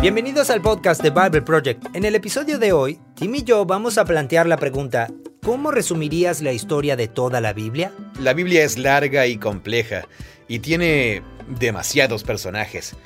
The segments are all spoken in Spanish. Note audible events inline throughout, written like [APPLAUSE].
Bienvenidos al podcast de Bible Project. En el episodio de hoy, Tim y yo vamos a plantear la pregunta, ¿cómo resumirías la historia de toda la Biblia? La Biblia es larga y compleja y tiene demasiados personajes.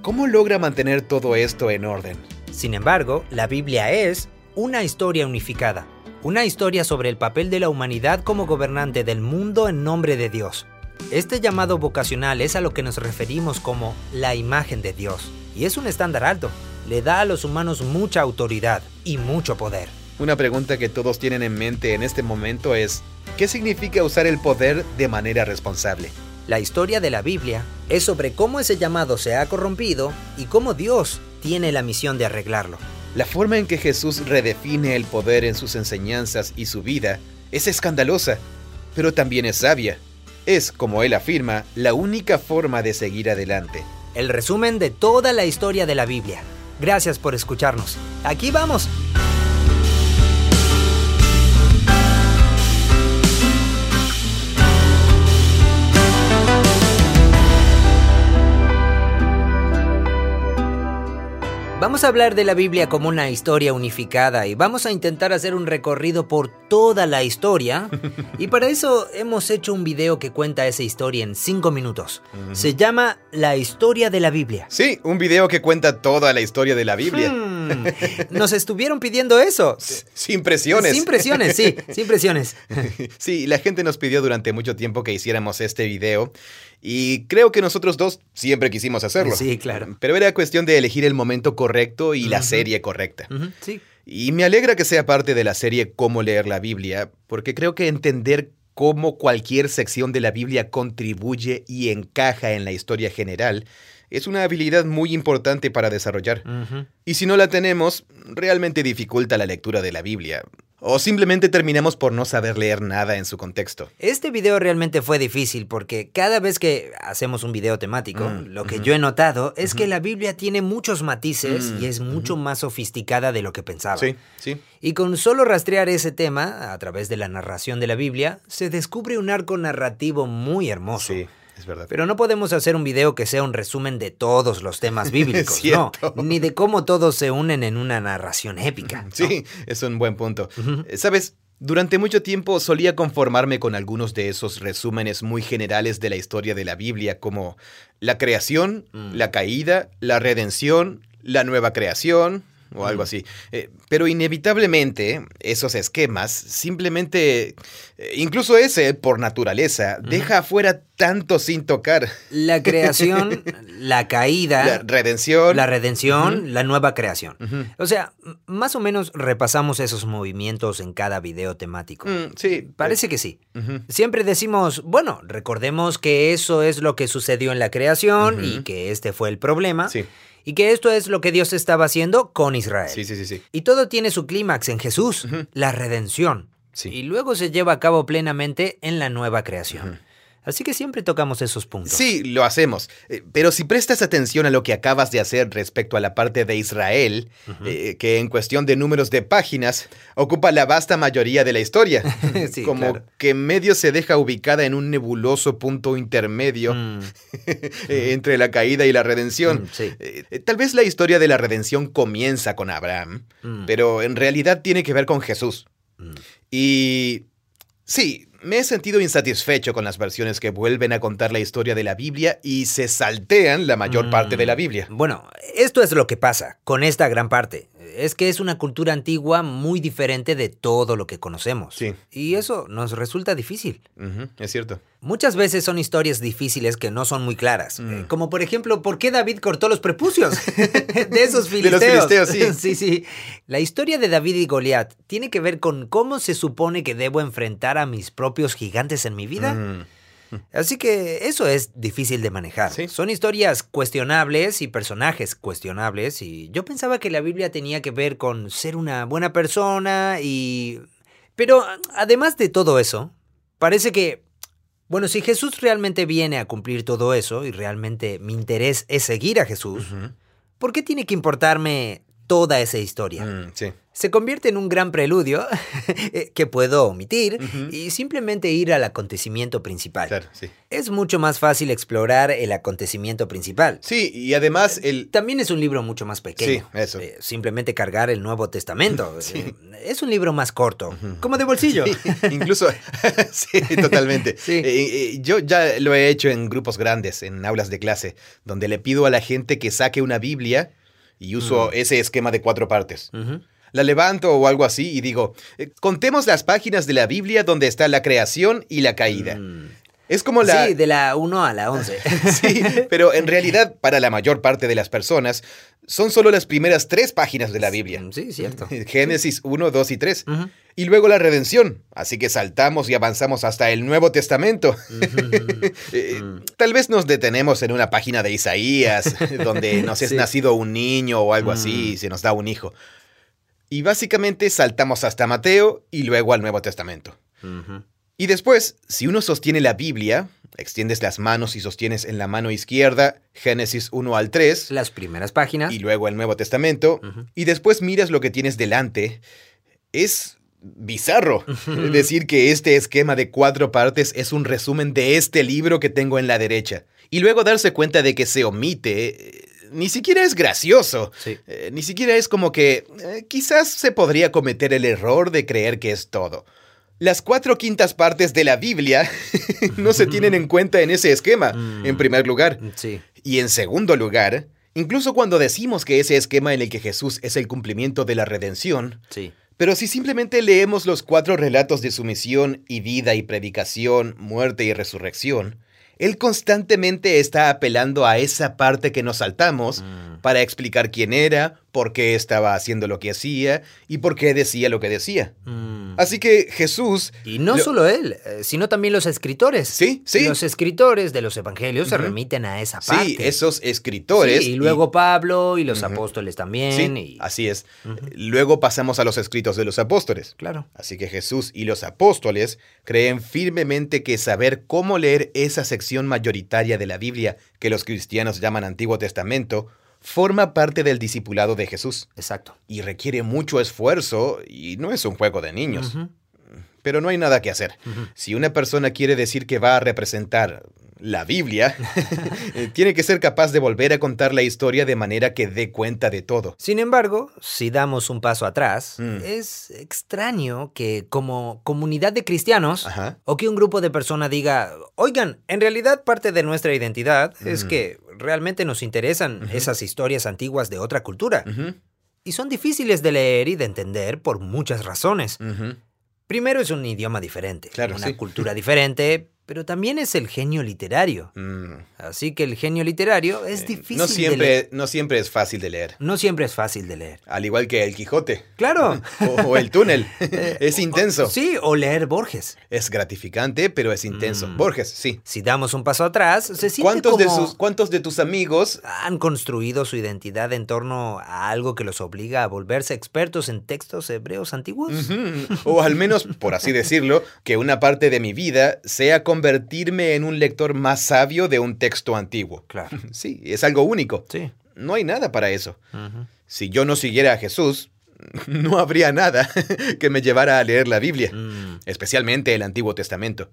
¿Cómo logra mantener todo esto en orden? Sin embargo, la Biblia es una historia unificada, una historia sobre el papel de la humanidad como gobernante del mundo en nombre de Dios. Este llamado vocacional es a lo que nos referimos como la imagen de Dios y es un estándar alto. Le da a los humanos mucha autoridad y mucho poder. Una pregunta que todos tienen en mente en este momento es, ¿qué significa usar el poder de manera responsable? La historia de la Biblia es sobre cómo ese llamado se ha corrompido y cómo Dios tiene la misión de arreglarlo. La forma en que Jesús redefine el poder en sus enseñanzas y su vida es escandalosa, pero también es sabia. Es, como él afirma, la única forma de seguir adelante el resumen de toda la historia de la Biblia. Gracias por escucharnos. Aquí vamos. Vamos a hablar de la Biblia como una historia unificada y vamos a intentar hacer un recorrido por toda la historia. [LAUGHS] Y para eso hemos hecho un video que cuenta esa historia en 5 minutos. Se llama La historia de la Biblia. Sí, un video que cuenta toda la historia de la Biblia. Hmm. [LAUGHS] nos estuvieron pidiendo eso. Sin presiones. Sin presiones, sí, [LAUGHS] sin presiones. sí, la gente nos pidió durante mucho tiempo que hiciéramos este video. Y creo que nosotros dos siempre quisimos hacerlo. Sí, claro. Pero era cuestión de elegir el momento correcto y la serie correcta. Sí. Y me alegra que sea parte de la serie Cómo leer la Biblia, porque creo que entender cómo cualquier sección de la Biblia contribuye y encaja en la historia general es una habilidad muy importante para desarrollar. Y si no la tenemos, realmente dificulta la lectura de la Biblia. O simplemente terminamos por no saber leer nada en su contexto. Este video realmente fue difícil porque cada vez que hacemos un video temático, mm, lo que yo he notado es que la Biblia tiene muchos matices y es mm, mucho más sofisticada de lo que pensaba. Sí, sí. Y con solo rastrear ese tema, a través de la narración de la Biblia, se descubre un arco narrativo muy hermoso. Sí. Es verdad. Pero no podemos hacer un video que sea un resumen de todos los temas [LAUGHS] bíblicos, no, ni de cómo todos se unen en una narración épica. Sí, es un buen punto. Eh, Sabes, durante mucho tiempo solía conformarme con algunos de esos resúmenes muy generales de la historia de la Biblia, como la creación, mm. la caída, la redención, la nueva creación, o algo así. Eh, pero inevitablemente esos esquemas simplemente, eh, incluso ese por naturaleza, deja afuera tanto sin tocar. La [LAUGHS] creación, la caída. La redención. La redención, la nueva creación. O sea, más o menos repasamos esos movimientos en cada video temático. Mm, sí. Parece que sí. Siempre decimos, bueno, recordemos que eso es lo que sucedió en la creación y que este fue el problema. Sí. Y que esto es lo que Dios estaba haciendo con Israel. Sí, sí, sí. sí. Y todo tiene su clímax en Jesús, la redención. Sí. Y luego se lleva a cabo plenamente en la nueva creación. Así que siempre tocamos esos puntos. Sí, lo hacemos. Eh, pero si prestas atención a lo que acabas de hacer respecto a la parte de Israel, eh, que en cuestión de números de páginas ocupa la vasta mayoría de la historia, [LAUGHS] como que medio se deja ubicada en un nebuloso punto intermedio mm. [LAUGHS] eh, entre la caída y la redención. Mm, tal vez la historia de la redención comienza con Abraham, mm. pero en realidad tiene que ver con Jesús. Y sí, me he sentido insatisfecho con las versiones que vuelven a contar la historia de la Biblia y se saltean la mayor parte de la mm, Biblia. Bueno, esto es lo que pasa con esta gran parte es que es una cultura antigua muy diferente de todo lo que conocemos. Sí. Y eso nos resulta difícil. es cierto. Muchas veces son historias difíciles que no son muy claras. Mm. Eh, como por ejemplo, ¿por qué David cortó los prepucios? [LAUGHS] de esos filisteos. De los filisteos, sí. [LAUGHS] sí, sí. La historia de David y Goliat tiene que ver con cómo se supone que debo enfrentar a mis propios gigantes en mi vida. Mm. Así que eso es difícil de manejar. Son historias cuestionables y personajes cuestionables y yo pensaba que la Biblia tenía que ver con ser una buena persona y... Pero además de todo eso, parece que... Bueno, si Jesús realmente viene a cumplir todo eso y realmente mi interés es seguir a Jesús, ¿por qué tiene que importarme toda esa historia. Mm, sí se convierte en un gran preludio [LAUGHS] eh, que puedo omitir y simplemente ir al acontecimiento principal. Claro, sí. Es mucho más fácil explorar el acontecimiento principal. Sí, y además el... También es un libro mucho más pequeño. Sí, eso. Eh, simplemente cargar el Nuevo Testamento. [LAUGHS] sí. Eh, es un libro más corto, como de bolsillo. incluso, [LAUGHS] sí, totalmente. sí. yo ya lo he hecho en grupos grandes, en aulas de clase, donde le pido a la gente que saque una Biblia y uso ese esquema de cuatro partes la levanto o algo así y digo, eh, contemos las páginas de la Biblia donde está la creación y la caída. Mm. Es como la... Sí, de la 1 a la 11. [LAUGHS] sí, pero en realidad para la mayor parte de las personas son solo las primeras tres páginas de la Biblia. Sí, cierto. [LAUGHS] Génesis 1, 2 y 3. Y luego la redención. Así que saltamos y avanzamos hasta el Nuevo Testamento. [LAUGHS] Eh. Tal vez nos detenemos en una página de Isaías, donde nos es nacido un niño o algo así, y mm. se nos da un hijo. Y básicamente saltamos hasta Mateo y luego al Nuevo Testamento. Y después, si uno sostiene la Biblia, extiendes las manos y sostienes en la mano izquierda Génesis 1 al 3. Las primeras páginas. Y luego el Nuevo Testamento. Y después miras lo que tienes delante. Es bizarro decir que este esquema de cuatro partes es un resumen de este libro que tengo en la derecha. Y luego darse cuenta de que se omite ni siquiera es gracioso. Eh, ni siquiera es como que eh, quizás se podría cometer el error de creer que es todo. Las cuatro quintas partes de la Biblia [LAUGHS] no se tienen en cuenta en ese esquema, en mm. primer lugar. Sí. Y en segundo lugar, incluso cuando decimos que ese esquema en el que Jesús es el cumplimiento de la redención, sí. pero si simplemente leemos los cuatro relatos de su misión y vida y predicación, muerte y resurrección, él constantemente está apelando a esa parte que nos saltamos mm. Para explicar quién era, por qué estaba haciendo lo que hacía y por qué decía lo que decía. Mm. Así que Jesús... Y no solo él, eh, sino también los escritores. Sí, sí. Los escritores de los evangelios se remiten a esa parte. Sí, esos escritores. y luego Pablo y los apóstoles también. Sí, así es. Luego pasamos a los escritos de los apóstoles. Claro. Así que Jesús y los apóstoles creen firmemente que saber cómo leer esa sección mayoritaria de la Biblia que los cristianos llaman Antiguo Testamento forma parte del discipulado de Jesús. Exacto. Y requiere mucho esfuerzo y no es un juego de niños. Pero no hay nada que hacer. Si una persona quiere decir que va a representar la Biblia, [LAUGHS] eh, tiene que ser capaz de volver a contar la historia de manera que dé cuenta de todo. Sin embargo, si damos un paso atrás, mm. es extraño que como comunidad de cristianos o que un grupo de personas diga, oigan, en realidad parte de nuestra identidad es mm. que realmente nos interesan esas historias antiguas de otra cultura. Y son difíciles de leer y de entender por muchas razones. Primero es un idioma diferente, una cultura diferente, pero también es el genio literario. Mm. Así que el genio literario es difícil no siempre, de leer. No siempre es fácil de leer. No siempre es fácil de leer. Al igual que el Quijote. Claro. [LAUGHS] o, el túnel. [LAUGHS] Eh, es intenso. sí, o leer Borges. Es gratificante, pero es intenso. Mm. Borges, sí. Si damos un paso atrás, se siente ¿Cuántos como... De sus, ¿Cuántos de tus amigos han construido su identidad en torno a algo que los obliga a volverse expertos en textos hebreos antiguos? O al menos, por así decirlo, que una parte de mi vida sea convertirme en un lector más sabio de un texto antiguo. Claro. [LAUGHS] Sí, es algo único. Sí. No hay nada para eso. Si yo no siguiera a Jesús, [LAUGHS] no habría nada [LAUGHS] que me llevara a leer la Biblia, mm. especialmente el Antiguo Testamento.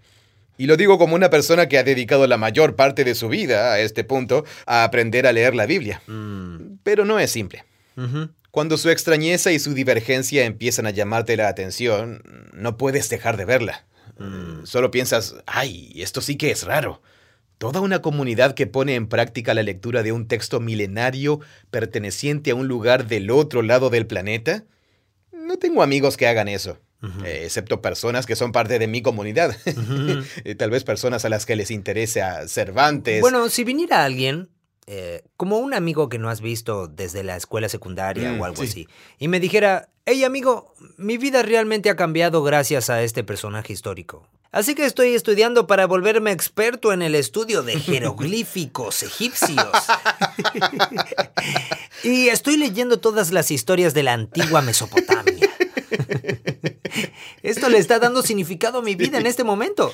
Y lo digo como una persona que ha dedicado la mayor parte de su vida a este punto a aprender a leer la Biblia. Mm. Pero no es simple. Cuando su extrañeza y su divergencia empiezan a llamarte la atención, no puedes dejar de verla. Mm. Solo piensas, ay, esto sí que es raro. Toda una comunidad que pone en práctica la lectura de un texto milenario perteneciente a un lugar del otro lado del planeta. No tengo amigos que hagan eso. Eh, excepto personas que son parte de mi comunidad. [LAUGHS] Tal vez personas a las que les interesa Cervantes. Bueno, si viniera alguien eh, como un amigo que no has visto desde la escuela secundaria o mm, algo así, y me dijera, hey amigo, mi vida realmente ha cambiado gracias a este personaje histórico. Así que estoy estudiando para volverme experto en el estudio de jeroglíficos egipcios. [LAUGHS] y estoy leyendo todas las historias de la antigua Mesopotamia. Esto le está dando significado a mi vida en este momento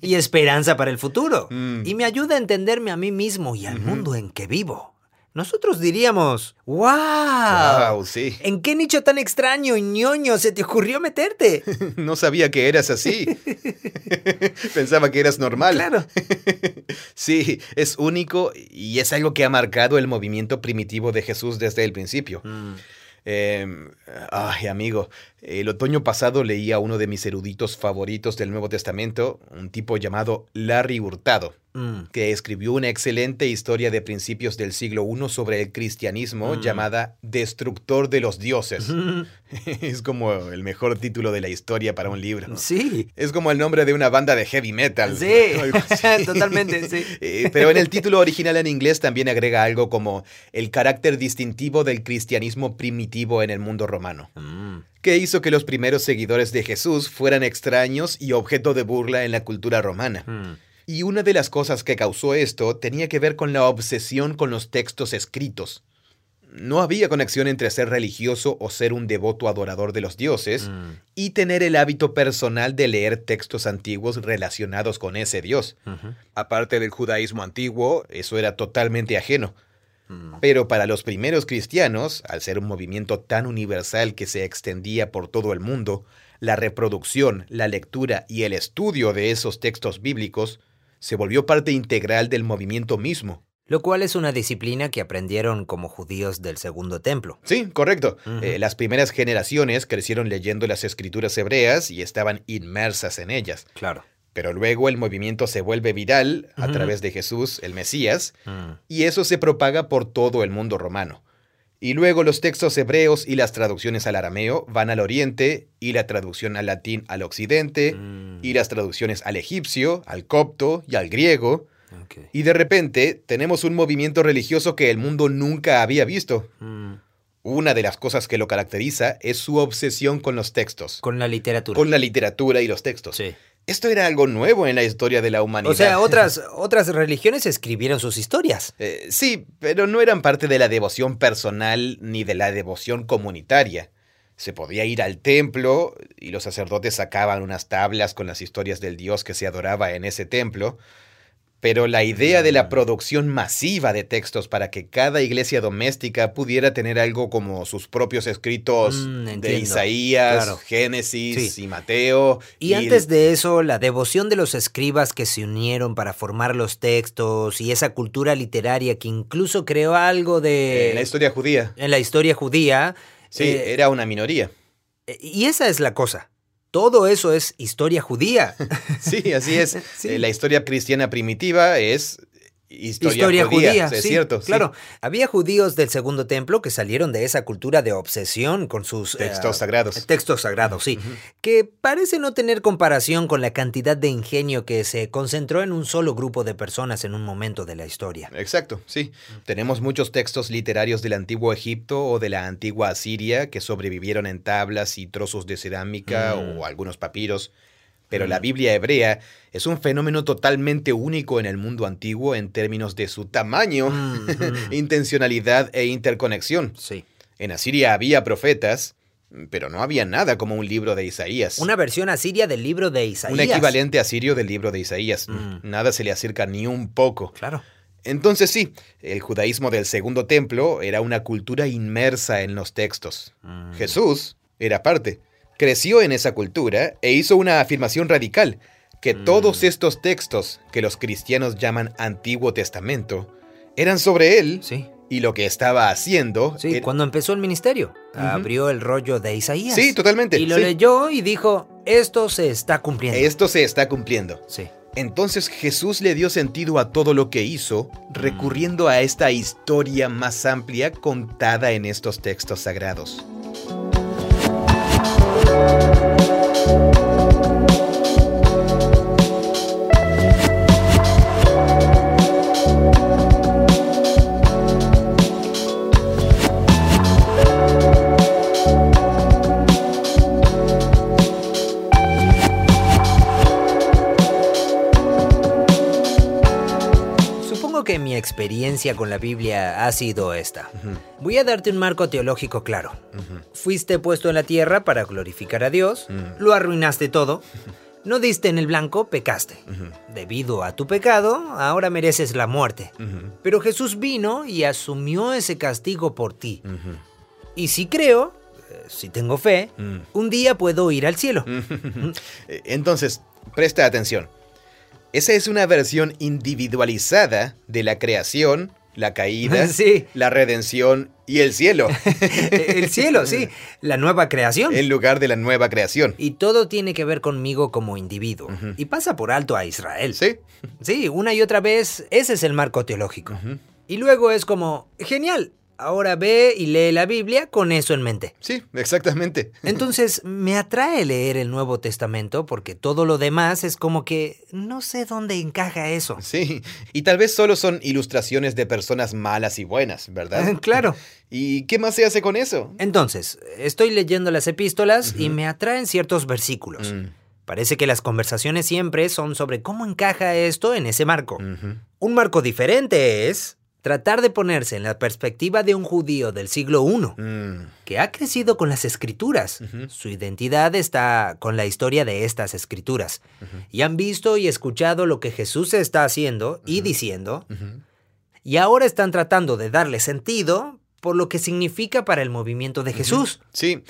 y esperanza para el futuro. Mm. Y me ayuda a entenderme a mí mismo y al mundo en que vivo. nosotros diríamos, ¡Wow! sí. ¿En qué nicho tan extraño y ñoño se te ocurrió meterte? [LAUGHS] no sabía que eras así. [LAUGHS] Pensaba que eras normal. Claro. [LAUGHS] sí, es único y es algo que ha marcado el movimiento primitivo de Jesús desde el principio. Mm. Em, ay, amigo, el otoño pasado leí a uno de mis eruditos favoritos del Nuevo Testamento, un tipo llamado Larry Hurtado. Mm. que escribió una excelente historia de principios del siglo I sobre el cristianismo mm. llamada Destructor de los Dioses. [LAUGHS] [LAUGHS] es como el mejor título de la historia para un libro. Sí. Es como el nombre de una banda de heavy metal. Sí, [LAUGHS] totalmente, sí. Eh, pero en el título original en inglés también agrega algo como el carácter distintivo del cristianismo primitivo en el mundo romano. Que hizo que los primeros seguidores de Jesús fueran extraños y objeto de burla en la cultura romana. Y una de las cosas que causó esto tenía que ver con la obsesión con los textos escritos. No había conexión entre ser religioso o ser un devoto adorador de los dioses mm. y tener el hábito personal de leer textos antiguos relacionados con ese dios. Aparte del judaísmo antiguo, eso era totalmente ajeno. Pero para los primeros cristianos, al ser un movimiento tan universal que se extendía por todo el mundo, la reproducción, la lectura y el estudio de esos textos bíblicos se volvió parte integral del movimiento mismo. Lo cual es una disciplina que aprendieron como judíos del Segundo Templo. Sí, correcto. Eh, las primeras generaciones crecieron leyendo las escrituras hebreas y estaban inmersas en ellas. Claro. Pero luego el movimiento se vuelve viral a través de Jesús, el Mesías, mm. y eso se propaga por todo el mundo romano. Y luego los textos hebreos y las traducciones al arameo van al oriente y la traducción al latín al occidente mm. y las traducciones al egipcio, al copto y al griego. Y de repente tenemos un movimiento religioso que el mundo nunca había visto. Mm. Una de las cosas que lo caracteriza es su obsesión con los textos. Con la literatura. Con la literatura y los textos. Sí. Esto era algo nuevo en la historia de la humanidad. O sea, otras, otras religiones escribieron sus historias. [LAUGHS] Eh, sí, pero no eran parte de la devoción personal ni de la devoción comunitaria. Se podía ir al templo y los sacerdotes sacaban unas tablas con las historias del dios que se adoraba en ese templo, pero la idea de la mm. producción masiva de textos para que cada iglesia doméstica pudiera tener algo como sus propios escritos mm, de Isaías, Génesis y Mateo. Y, antes de eso, la devoción de los escribas que se unieron para formar los textos y esa cultura literaria que incluso creó algo de... En la historia judía. En la historia judía. Sí, eh, era una minoría. Y esa es la cosa. Todo eso es historia judía. [LAUGHS] Sí, así es. [LAUGHS] Eh, la historia cristiana primitiva es Historia, judía, es cierto. Claro, había judíos del Segundo Templo que salieron de esa cultura de obsesión con sus textos eh, sagrados. Textos sagrados, sí, que parece no tener comparación con la cantidad de ingenio que se concentró en un solo grupo de personas en un momento de la historia. Exacto, sí. Tenemos muchos textos literarios del antiguo Egipto o de la antigua Asiria que sobrevivieron en tablas y trozos de cerámica mm. o algunos papiros pero la Biblia hebrea es un fenómeno totalmente único en el mundo antiguo en términos de su tamaño, [LAUGHS] intencionalidad e interconexión. Sí. En Asiria había profetas, pero no había nada como un libro de Isaías. Una versión asiria del libro de Isaías. Un equivalente asirio del libro de Isaías. Mm. Nada se le acerca ni un poco. Claro. Entonces sí, el judaísmo del segundo templo era una cultura inmersa en los textos. Mm. Jesús era parte creció en esa cultura e hizo una afirmación radical, que mm. todos estos textos que los cristianos llaman Antiguo Testamento eran sobre él sí. y lo que estaba haciendo. Sí, cuando empezó el ministerio, abrió el rollo de Isaías. Sí, totalmente. Y lo leyó y dijo, esto se está cumpliendo. Esto se está cumpliendo. Sí. Entonces Jesús le dio sentido a todo lo que hizo, mm. recurriendo a esta historia más amplia contada en estos textos sagrados. Supongo experiencia con la Biblia ha sido esta. Voy a darte un marco teológico claro. Fuiste puesto en la tierra para glorificar a Dios, lo arruinaste todo. No diste en el blanco, pecaste. Debido a tu pecado, ahora mereces la muerte. Pero Jesús vino y asumió ese castigo por ti. Y si creo, eh, si tengo fe, un día puedo ir al cielo. [LAUGHS] Entonces, presta atención. Esa es una versión individualizada de la creación, la caída, [LAUGHS] la redención y el cielo. [LAUGHS] el cielo, sí, la nueva creación. En lugar de la nueva creación. Y todo tiene que ver conmigo como individuo. Y pasa por alto a Israel. Sí. Sí, una y otra vez, ese es el marco teológico. Y luego es como, genial, Ahora ve y lee la Biblia con eso en mente. Sí, exactamente. Entonces, [LAUGHS] me atrae leer el Nuevo Testamento porque todo lo demás es como que no sé dónde encaja eso. Sí, y tal vez solo son ilustraciones de personas malas y buenas, ¿verdad? [LAUGHS] claro. ¿Y qué más se hace con eso? Entonces, estoy leyendo las epístolas y me atraen ciertos versículos. Mm. Parece que las conversaciones siempre son sobre cómo encaja esto en ese marco. Un marco diferente es tratar de ponerse en la perspectiva de un judío del siglo I, mm. que ha crecido con las escrituras. Su identidad está con la historia de estas escrituras. Y han visto y escuchado lo que Jesús está haciendo y diciendo. Y ahora están tratando de darle sentido por lo que significa para el movimiento de Jesús. Sí,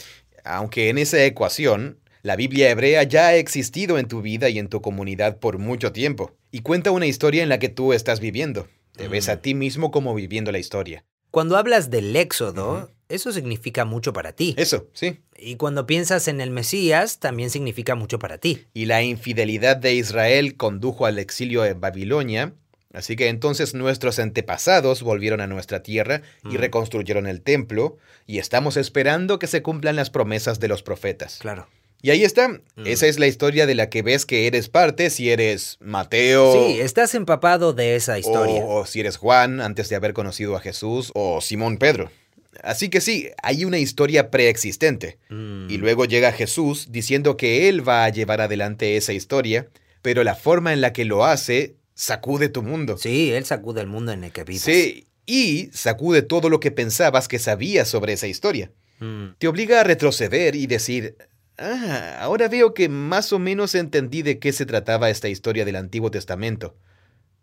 aunque en esa ecuación la Biblia hebrea ya ha existido en tu vida y en tu comunidad por mucho tiempo, y cuenta una historia en la que tú estás viviendo. Te ves a ti mismo como viviendo la historia. Cuando hablas del éxodo, eso significa mucho para ti. Eso, sí. Y cuando piensas en el Mesías, también significa mucho para ti. Y la infidelidad de Israel condujo al exilio en Babilonia, así que entonces nuestros antepasados volvieron a nuestra tierra y mm. reconstruyeron el templo, y estamos esperando que se cumplan las promesas de los profetas. Claro. Y ahí está. Mm. Esa es la historia de la que ves que eres parte si eres Mateo. Sí, estás empapado de esa historia. O, si eres Juan antes de haber conocido a Jesús o Simón Pedro. Así que sí, hay una historia preexistente. Mm. Y luego llega Jesús diciendo que Él va a llevar adelante esa historia, pero la forma en la que lo hace sacude tu mundo. Sí, Él sacude el mundo en el que vives. Sí, y sacude todo lo que pensabas que sabías sobre esa historia. Mm. Te obliga a retroceder y decir, Ah, ahora veo que más o menos entendí de qué se trataba esta historia del Antiguo Testamento.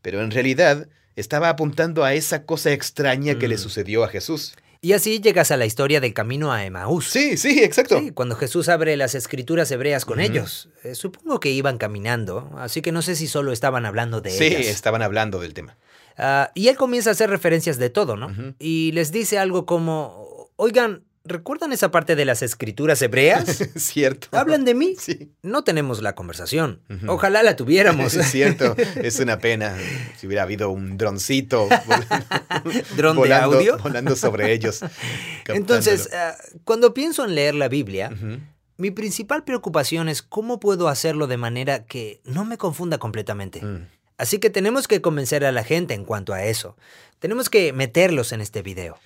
Pero en realidad estaba apuntando a esa cosa extraña que le mm. sucedió a Jesús. Y así llegas a la historia del camino a Emaús. Sí, sí, exacto. Sí, cuando Jesús abre las escrituras hebreas con ellos. Eh, supongo que iban caminando, así que no sé si solo estaban hablando de Sí, estaban hablando del tema. Ah, y él comienza a hacer referencias de todo, ¿no? Y les dice algo como, oigan, ¿Recuerdan esa parte de las escrituras hebreas? [LAUGHS] cierto. ¿Hablan de mí? Sí. No tenemos la conversación. Ojalá la tuviéramos. es cierto. [LAUGHS] Es una pena. Si hubiera habido un droncito [LAUGHS] ¿Dron de audio? volando sobre ellos. Entonces, ah, cuando pienso en leer la Biblia, mi principal preocupación es cómo puedo hacerlo de manera que no me confunda completamente. Mm. Así que tenemos que convencer a la gente en cuanto a eso. Tenemos que meterlos en este video.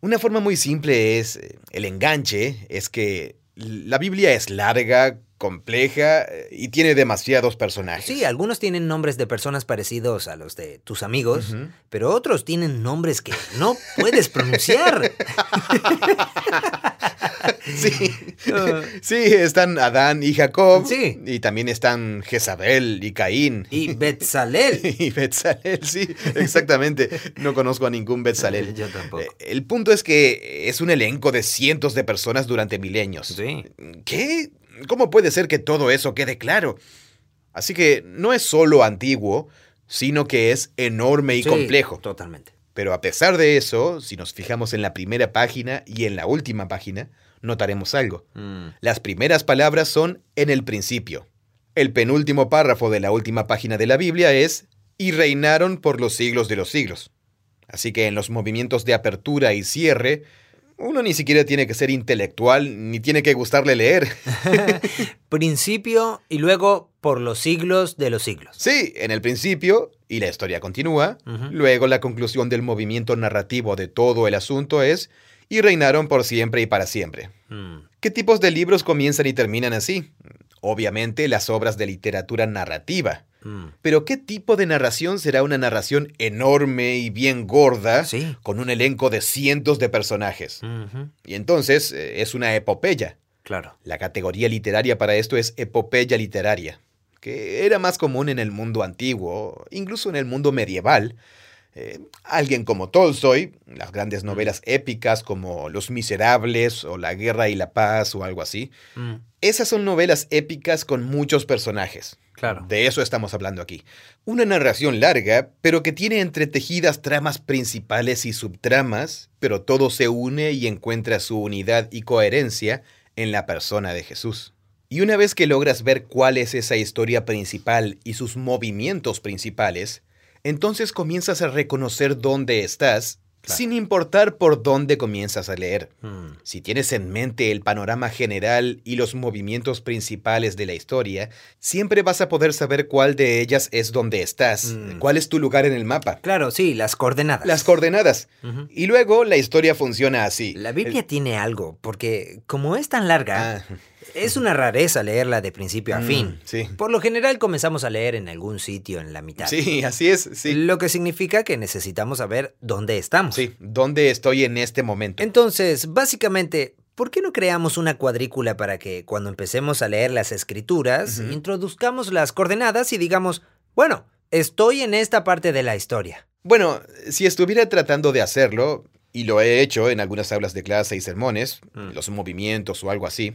Una forma muy simple es, eh, el enganche, es que la Biblia es larga, compleja eh, y tiene demasiados personajes. Sí, algunos tienen nombres de personas parecidos a los de tus amigos, pero otros tienen nombres que no puedes pronunciar. [LAUGHS] [LAUGHS] sí. Ah. sí, están Adán y Jacob. Sí. Y también están Jezabel y Caín. Y Betzalel. [LAUGHS] y Betzalel, sí, exactamente. No conozco a ningún Betzalel. Yo tampoco. Eh, el punto es que es un elenco de cientos de personas durante milenios. Sí. ¿Qué? ¿Cómo puede ser que todo eso quede claro? Así que no es solo antiguo, sino que es enorme y complejo. Totalmente. Pero a pesar de eso, si nos fijamos en la primera página y en la última página, notaremos algo. Mm. Las primeras palabras son en el principio. El penúltimo párrafo de la última página de la Biblia es y reinaron por los siglos de los siglos. Así que en los movimientos de apertura y cierre, uno ni siquiera tiene que ser intelectual, ni tiene que gustarle leer. [LAUGHS] principio y luego por los siglos de los siglos. Sí, en el principio, y la historia continúa, luego la conclusión del movimiento narrativo de todo el asunto es y reinaron por siempre y para siempre. Hmm. ¿Qué tipos de libros comienzan y terminan así? Obviamente las obras de literatura narrativa. Hmm. Pero ¿qué tipo de narración será una narración enorme y bien gorda con un elenco de cientos de personajes? Y entonces eh, es una epopeya. Claro. La categoría literaria para esto es epopeya literaria. que era más común en el mundo antiguo, incluso en el mundo medieval. Eh, alguien como Tolstoy, las grandes novelas épicas como Los Miserables o La Guerra y la Paz o algo así. Mm. Esas son novelas épicas con muchos personajes. Claro. De eso estamos hablando aquí. Una narración larga, pero que tiene entretejidas tramas principales y subtramas, pero todo se une y encuentra su unidad y coherencia en la persona de Jesús. Y una vez que logras ver cuál es esa historia principal y sus movimientos principales, entonces comienzas a reconocer dónde estás sin importar por dónde comienzas a leer. Hmm. Si tienes en mente el panorama general y los movimientos principales de la historia, siempre vas a poder saber cuál de ellas es donde estás, hmm. cuál es tu lugar en el mapa. Claro, sí, las coordenadas. Las coordenadas. Y luego la historia funciona así. La Biblia tiene algo, porque como es tan larga, ah. Es una rareza leerla de principio a mm, fin. sí. Por lo general comenzamos a leer en algún sitio en la mitad. Sí, así es, sí. Lo que significa que necesitamos saber dónde estamos. Sí, dónde estoy en este momento. Entonces, básicamente, ¿por qué no creamos una cuadrícula para que cuando empecemos a leer las escrituras, introduzcamos las coordenadas y digamos, bueno, estoy en esta parte de la historia? Bueno, si estuviera tratando de hacerlo, y lo he hecho en algunas aulas de clase y sermones, mm. los movimientos o algo así,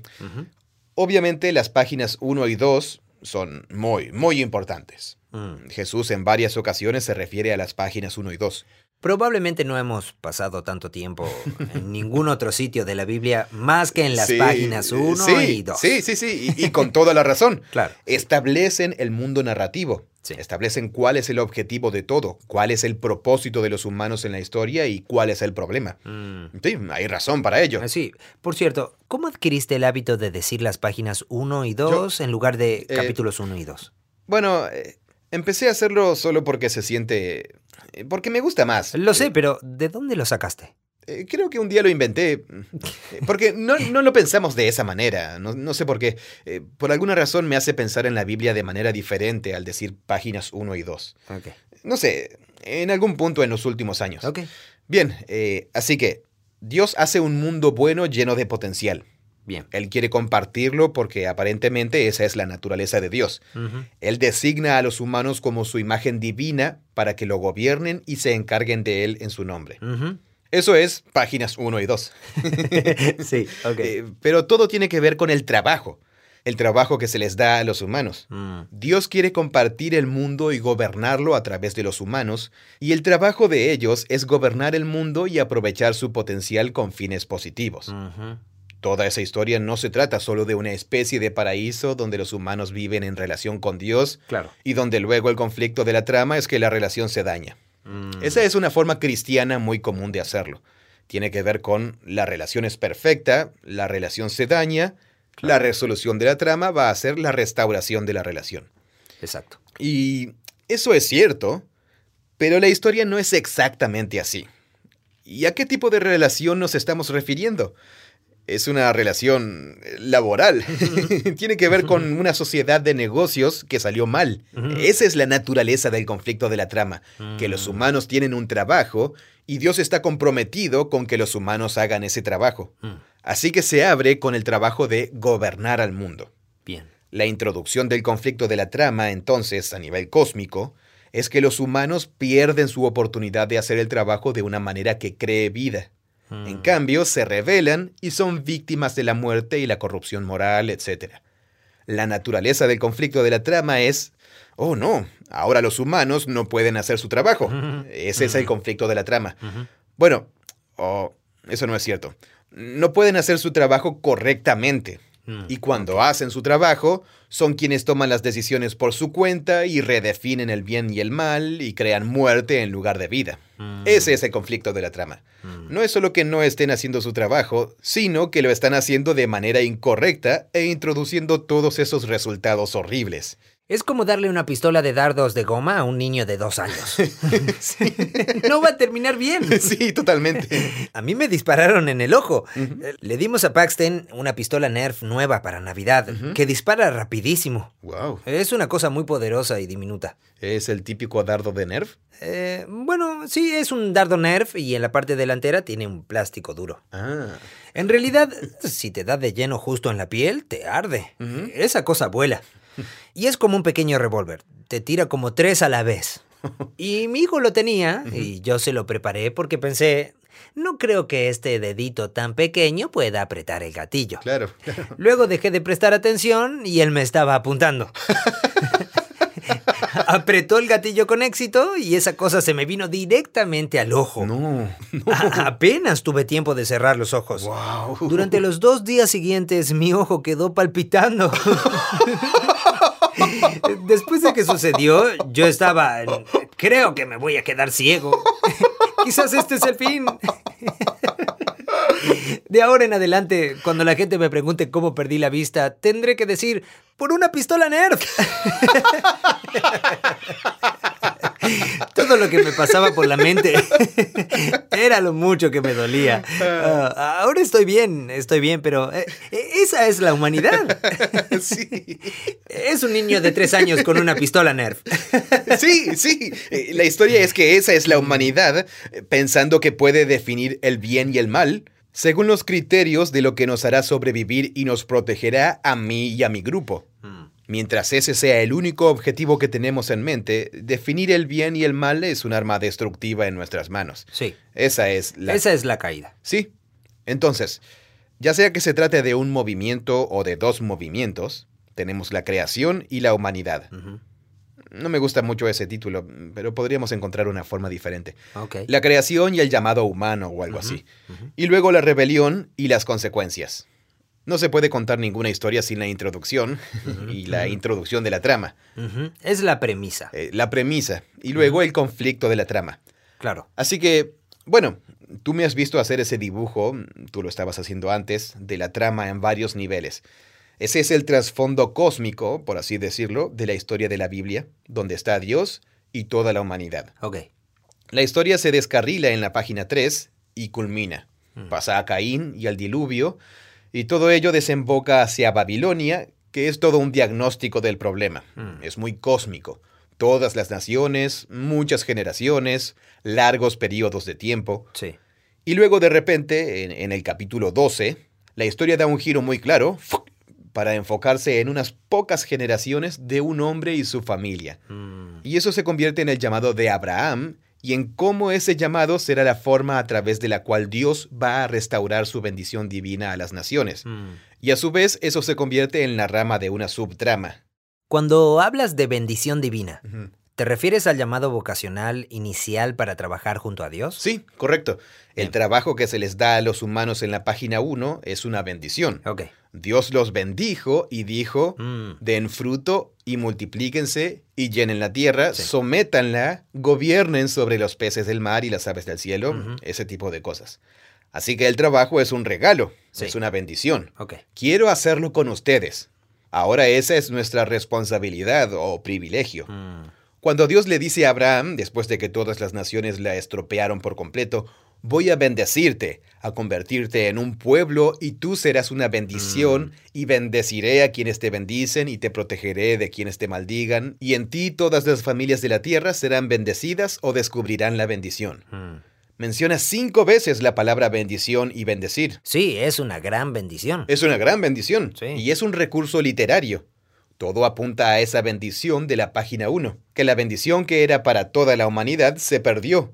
obviamente las páginas 1 y 2 son muy, muy importantes. Mm. Jesús en varias ocasiones se refiere a las páginas 1 y 2. Probablemente no hemos pasado tanto tiempo en ningún otro sitio de la Biblia más que en las páginas 1 y 2. Sí, sí, sí, y, con toda la razón. [LAUGHS] claro. Establecen el mundo narrativo. Establecen cuál es el objetivo de todo, cuál es el propósito de los humanos en la historia y cuál es el problema. Mm. Sí, hay razón para ello. Ah, sí. Por cierto, ¿cómo adquiriste el hábito de decir las páginas 1 y 2 en lugar de eh, capítulos 1 y 2? Bueno, eh, empecé a hacerlo solo porque se siente... Eh, porque me gusta más. Lo sé, pero ¿de dónde lo sacaste? Eh, creo que un día lo inventé, porque no, lo pensamos de esa manera, no, sé por qué. Eh, por alguna razón me hace pensar en la Biblia de manera diferente al decir páginas 1 y 2. No sé, en algún punto en los últimos años. Bien, eh, así que Dios hace un mundo bueno lleno de potencial. Bien. Él quiere compartirlo porque aparentemente esa es la naturaleza de Dios. Él designa a los humanos como su imagen divina para que lo gobiernen y se encarguen de él en su nombre. Eso es páginas 1 y 2. [LAUGHS] sí, ok. Eh, pero todo tiene que ver con el trabajo, el trabajo que se les da a los humanos. Mm. Dios quiere compartir el mundo y gobernarlo a través de los humanos, y el trabajo de ellos es gobernar el mundo y aprovechar su potencial con fines positivos. Toda esa historia no se trata solo de una especie de paraíso donde los humanos viven en relación con Dios claro. y donde luego el conflicto de la trama es que la relación se daña. Mm. Esa es una forma cristiana muy común de hacerlo. Tiene que ver con la relación es perfecta, la relación se daña, la resolución de la trama va a ser la restauración de la relación. Exacto. Y eso es cierto, pero la historia no es exactamente así. ¿Y a qué tipo de relación nos estamos refiriendo? Es una relación laboral. [LAUGHS] Tiene que ver con una sociedad de negocios que salió mal. Esa es la naturaleza del conflicto de la trama, que los mm. humanos tienen un trabajo y Dios está comprometido con que los humanos hagan ese trabajo. Mm. Así que se abre con el trabajo de gobernar al mundo. Bien. La introducción del conflicto de la trama, entonces, a nivel cósmico, es que los humanos pierden su oportunidad de hacer el trabajo de una manera que cree vida. En cambio, se rebelan y son víctimas de la muerte y la corrupción moral, etc. La naturaleza del conflicto de la trama es, oh no, ahora los humanos no pueden hacer su trabajo. Ese es el conflicto de la trama. Bueno, oh, eso no es cierto. No pueden hacer su trabajo correctamente. Mm, y cuando hacen su trabajo, son quienes toman las decisiones por su cuenta y redefinen el bien y el mal y crean muerte en lugar de vida. Mm. Ese es el conflicto de la trama. Mm. No es solo que no estén haciendo su trabajo, sino que lo están haciendo de manera incorrecta e introduciendo todos esos resultados horribles. Es como darle una pistola de dardos de goma a un niño de dos años. [LAUGHS] no va a terminar bien. Sí, totalmente. A mí me dispararon en el ojo. Le dimos a Paxton una pistola Nerf nueva para Navidad, que dispara rapidísimo. Wow. Es una cosa muy poderosa y diminuta. ¿Es el típico dardo de Nerf? Eh, bueno, sí, es un dardo Nerf y en la parte delantera tiene un plástico duro. Ah. En realidad, si te da de lleno justo en la piel, te arde. Esa cosa vuela. [LAUGHS] Y es como un pequeño revólver. Te tira como tres a la vez. [LAUGHS] Y mi hijo lo tenía y yo se lo preparé porque pensé, no creo que este dedito tan pequeño pueda apretar el gatillo. Claro. [LAUGHS] Luego dejé de prestar atención y él me estaba apuntando. Apretó el gatillo con éxito y esa cosa se me vino directamente al ojo. No. apenas tuve tiempo de cerrar los ojos. Durante los dos días siguientes mi ojo quedó palpitando. [LAUGHS] Después de que sucedió, yo estaba... Creo que me voy a quedar ciego. [LAUGHS] Quizás este es el fin. [LAUGHS] De ahora en adelante, cuando la gente me pregunte cómo perdí la vista, tendré que decir, por una pistola Nerf. [LAUGHS] Todo lo que me pasaba por la mente [LAUGHS] era lo mucho que me dolía. Ah, ahora estoy bien, estoy bien, pero eh, esa es la humanidad. [LAUGHS] Sí. Es un niño de tres años con una pistola Nerf. Sí, sí. Eh, la historia es que esa es la humanidad eh, pensando que puede definir el bien y el mal según los criterios de lo que nos hará sobrevivir y nos protegerá a mí y a mi grupo. Mientras ese sea el único objetivo que tenemos en mente, definir el bien y el mal es un arma destructiva en nuestras manos. Sí. Esa es la... Esa es la caída. Sí. Entonces, ya sea que se trate de un movimiento o de dos movimientos, tenemos la creación y la humanidad. No me gusta mucho ese título, pero podríamos encontrar una forma diferente. La creación y el llamado humano o algo así. Y luego la rebelión y las consecuencias. No se puede contar ninguna historia sin la introducción y la introducción de la trama. Es la premisa. Eh, la premisa. Y luego el conflicto de la trama. Claro. Así que, bueno, tú me has visto hacer ese dibujo, tú lo estabas haciendo antes, de la trama en varios niveles. Ese es el trasfondo cósmico, por así decirlo, de la historia de la Biblia, donde está Dios y toda la humanidad. Ok. La historia se descarrila en la página 3 y culmina. Pasa a Caín y al diluvio, y todo ello desemboca hacia Babilonia, que es todo un diagnóstico del problema. Mm. Es muy cósmico. Todas las naciones, muchas generaciones, largos periodos de tiempo. Sí. Y luego de repente, en, el capítulo 12, la historia da un giro muy claro para enfocarse en unas pocas generaciones de un hombre y su familia. Mm. Y eso se convierte en el llamado de Abraham y en cómo ese llamado será la forma a través de la cual Dios va a restaurar su bendición divina a las naciones. Mm. Y a su vez eso se convierte en la rama de una subtrama. Cuando hablas de bendición divina, ¿Te refieres al llamado vocacional inicial para trabajar junto a Dios? Sí, correcto. El trabajo que se les da a los humanos en la página 1 es una bendición. Okay. Dios los bendijo y dijo, mm. den fruto y multiplíquense y llenen la tierra, sométanla, gobiernen sobre los peces del mar y las aves del cielo, ese tipo de cosas. Así que el trabajo es un regalo, es una bendición. Okay. Quiero hacerlo con ustedes. Ahora esa es nuestra responsabilidad o privilegio. Mm. Cuando Dios le dice a Abraham, después de que todas las naciones la estropearon por completo, voy a bendecirte, a convertirte en un pueblo y tú serás una bendición mm. y bendeciré a quienes te bendicen y te protegeré de quienes te maldigan y en ti todas las familias de la tierra serán bendecidas o descubrirán la bendición. Mm. Menciona cinco veces la palabra bendición y bendecir. Sí, es una gran bendición. Es una gran bendición. Y es un recurso literario. Todo apunta a esa bendición de la página 1, que la bendición que era para toda la humanidad se perdió.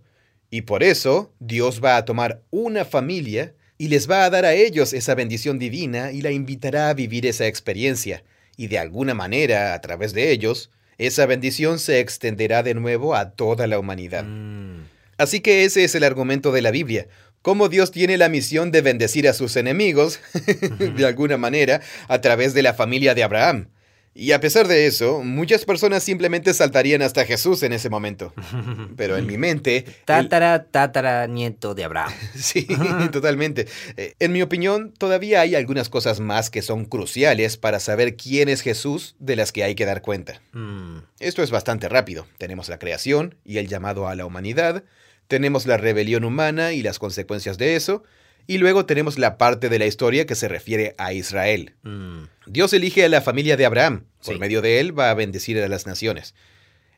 Y por eso Dios va a tomar una familia y les va a dar a ellos esa bendición divina y la invitará a vivir esa experiencia. Y de alguna manera, a través de ellos, esa bendición se extenderá de nuevo a toda la humanidad. Mm. Así que ese es el argumento de la Biblia. Cómo Dios tiene la misión de bendecir a sus enemigos, [LAUGHS] de alguna manera, a través de la familia de Abraham. Y a pesar de eso, muchas personas simplemente saltarían hasta Jesús en ese momento. [LAUGHS] Pero en mi mente... Tátara, tátara, nieto de Abraham. [LAUGHS] sí, totalmente. Eh, en mi opinión, todavía hay algunas cosas más que son cruciales para saber quién es Jesús de las que hay que dar cuenta. Mm. Esto es bastante rápido. Tenemos la creación y el llamado a la humanidad. Tenemos la rebelión humana y las consecuencias de eso. Y luego tenemos la parte de la historia que se refiere a Israel. Mm. Dios elige a la familia de Abraham. Por medio de él va a bendecir a las naciones.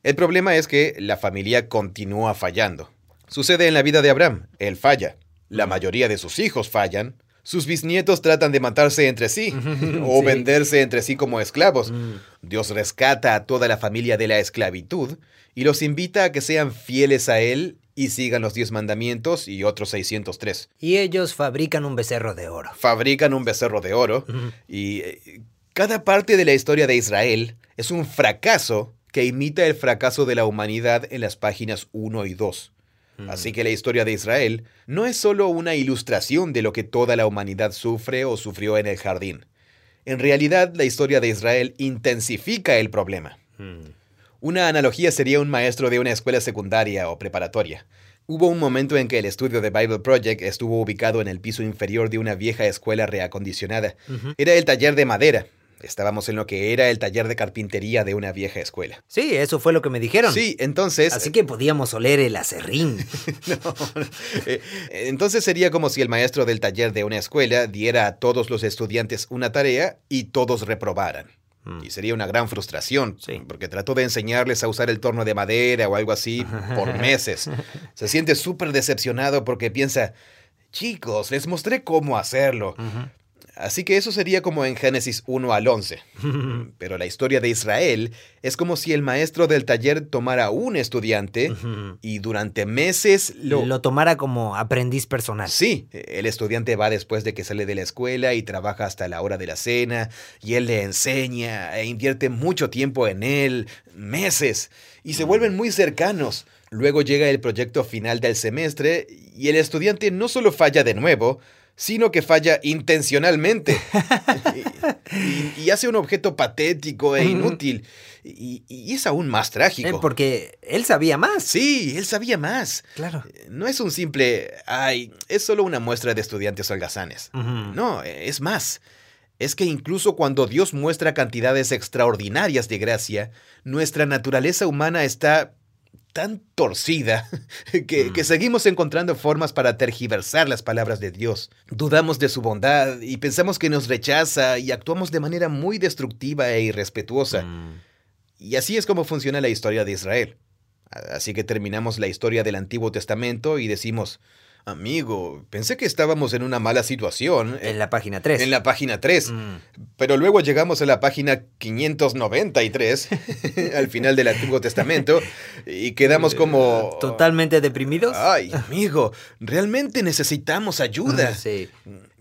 El problema es que la familia continúa fallando. Sucede en la vida de Abraham. Él falla. La mayoría de sus hijos fallan. Sus bisnietos tratan de matarse entre sí [LAUGHS] o venderse entre sí como esclavos. Mm. Dios rescata a toda la familia de la esclavitud y los invita a que sean fieles a Él y sigan los diez mandamientos y otros 603. Y ellos fabrican un becerro de oro. Fabrican un becerro de oro y eh, cada parte de la historia de Israel es un fracaso que imita el fracaso de la humanidad en las páginas 1 y 2. Así que la historia de Israel no es solo una ilustración de lo que toda la humanidad sufre o sufrió en el jardín. En realidad, la historia de Israel intensifica el problema. Una analogía sería un maestro de una escuela secundaria o preparatoria. Hubo un momento en que el estudio de Bible Project estuvo ubicado en el piso inferior de una vieja escuela reacondicionada. Era el taller de madera, Estábamos en lo que era el taller de carpintería de una vieja escuela. Sí, eso fue lo que me dijeron. Sí, entonces... Así que podíamos oler el acerrín. [LAUGHS] Eh, entonces sería como si el maestro del taller de una escuela diera a todos los estudiantes una tarea y todos reprobaran. Mm. Y sería una gran frustración, porque trató de enseñarles a usar el torno de madera o algo así [LAUGHS] por meses. Se siente súper decepcionado porque piensa, chicos, les mostré cómo hacerlo. Así que eso sería como en Génesis 1 al 11. [LAUGHS] Pero la historia de Israel es como si el maestro del taller tomara un estudiante y durante meses lo... Lo tomara como aprendiz personal. Sí, el estudiante va después de que sale de la escuela y trabaja hasta la hora de la cena y él le enseña e invierte mucho tiempo en él, meses, y se vuelven muy cercanos. Luego llega el proyecto final del semestre y el estudiante no solo falla de nuevo, sino que falla intencionalmente [LAUGHS] y, hace un objeto patético e inútil. Y, es aún más trágico. Eh, porque él sabía más. Sí, él sabía más. Claro. Eh, no es un simple, ay, es solo una muestra de estudiantes holgazanes. No, es más. Es que incluso cuando Dios muestra cantidades extraordinarias de gracia, nuestra naturaleza humana está tan torcida [LAUGHS] que, que, mm. seguimos encontrando formas para tergiversar las palabras de Dios. Dudamos de su bondad y pensamos que nos rechaza y actuamos de manera muy destructiva e irrespetuosa. Mm. Y así es como funciona la historia de Israel. Así que terminamos la historia del Antiguo Testamento y decimos, Amigo, pensé que estábamos en una mala situación. En la página 3. En la página 3. Mm. Pero luego llegamos a la página 593, [LAUGHS] al final del Antiguo Testamento, y quedamos como... ¿Totalmente deprimidos? Ay, amigo, realmente necesitamos ayuda. sí.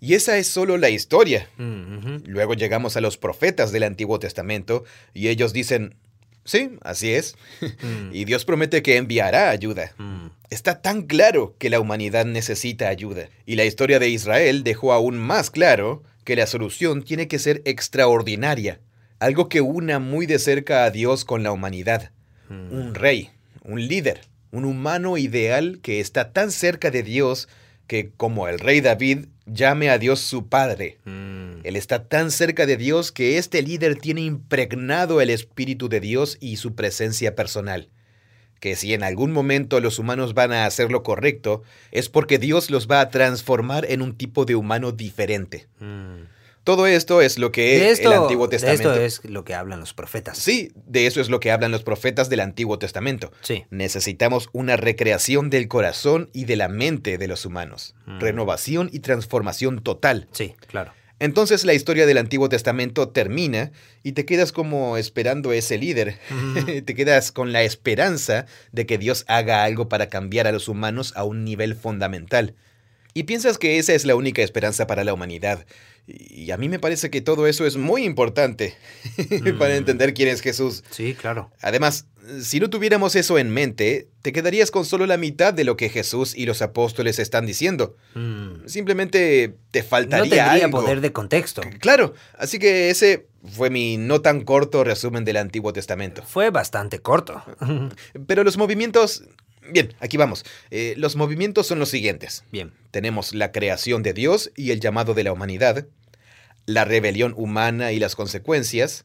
Y esa es solo la historia. Mm, luego llegamos a los profetas del Antiguo Testamento, y ellos dicen, Sí, así es. Mm. Y Dios promete que enviará ayuda. Mm. Está tan claro que la humanidad necesita ayuda. Y la historia de Israel dejó aún más claro que la solución tiene que ser extraordinaria. Algo que una muy de cerca a Dios con la humanidad. Mm. Un rey, un líder, un humano ideal que está tan cerca de Dios que, como el rey David, llame a Dios su Padre. Mm. Él está tan cerca de Dios que este líder tiene impregnado el Espíritu de Dios y su presencia personal. Que si en algún momento los humanos van a hacer lo correcto, es porque Dios los va a transformar en un tipo de humano diferente. Mm. Todo esto es lo que es el Antiguo Testamento. De esto es lo que hablan los profetas. Sí, de eso es lo que hablan los profetas del Antiguo Testamento. Sí. Necesitamos una recreación del corazón y de la mente de los humanos. Mm. Renovación y transformación total. Sí, claro. Entonces la historia del Antiguo Testamento termina y te quedas como esperando ese líder. [LAUGHS] te quedas con la esperanza de que Dios haga algo para cambiar a los humanos a un nivel fundamental. Y piensas que esa es la única esperanza para la humanidad. Y a mí me parece que todo eso es muy importante [LAUGHS] para mm. entender quién es Jesús. Sí, claro. Además, si no tuviéramos eso en mente, te quedarías con solo la mitad de lo que Jesús y los apóstoles están diciendo. Mm. Simplemente te faltaría no tendría poder de contexto. Claro, así que ese fue mi no tan corto resumen del Antiguo Testamento. Fue bastante corto. [LAUGHS] Pero los movimientos Bien, aquí vamos. Eh, los movimientos son los siguientes. Bien. Tenemos la creación de Dios y el llamado de la humanidad, la rebelión humana y las consecuencias,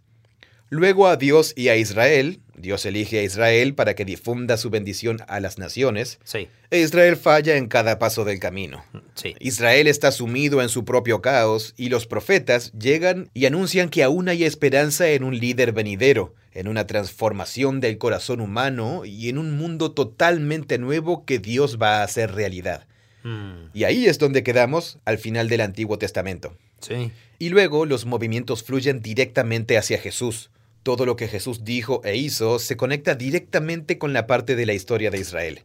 luego a Dios y a Israel, Dios elige a Israel para que difunda su bendición a las naciones. Sí. E Israel falla en cada paso del camino. Sí. Israel está sumido en su propio caos y los profetas llegan y anuncian que aún hay esperanza en un líder venidero, en una transformación del corazón humano y en un mundo totalmente nuevo que Dios va a hacer realidad. Mm. Y ahí es donde quedamos al final del Antiguo Testamento. Sí. Y luego los movimientos fluyen directamente hacia Jesús. Todo lo que Jesús dijo e hizo se conecta directamente con la parte de la historia de Israel.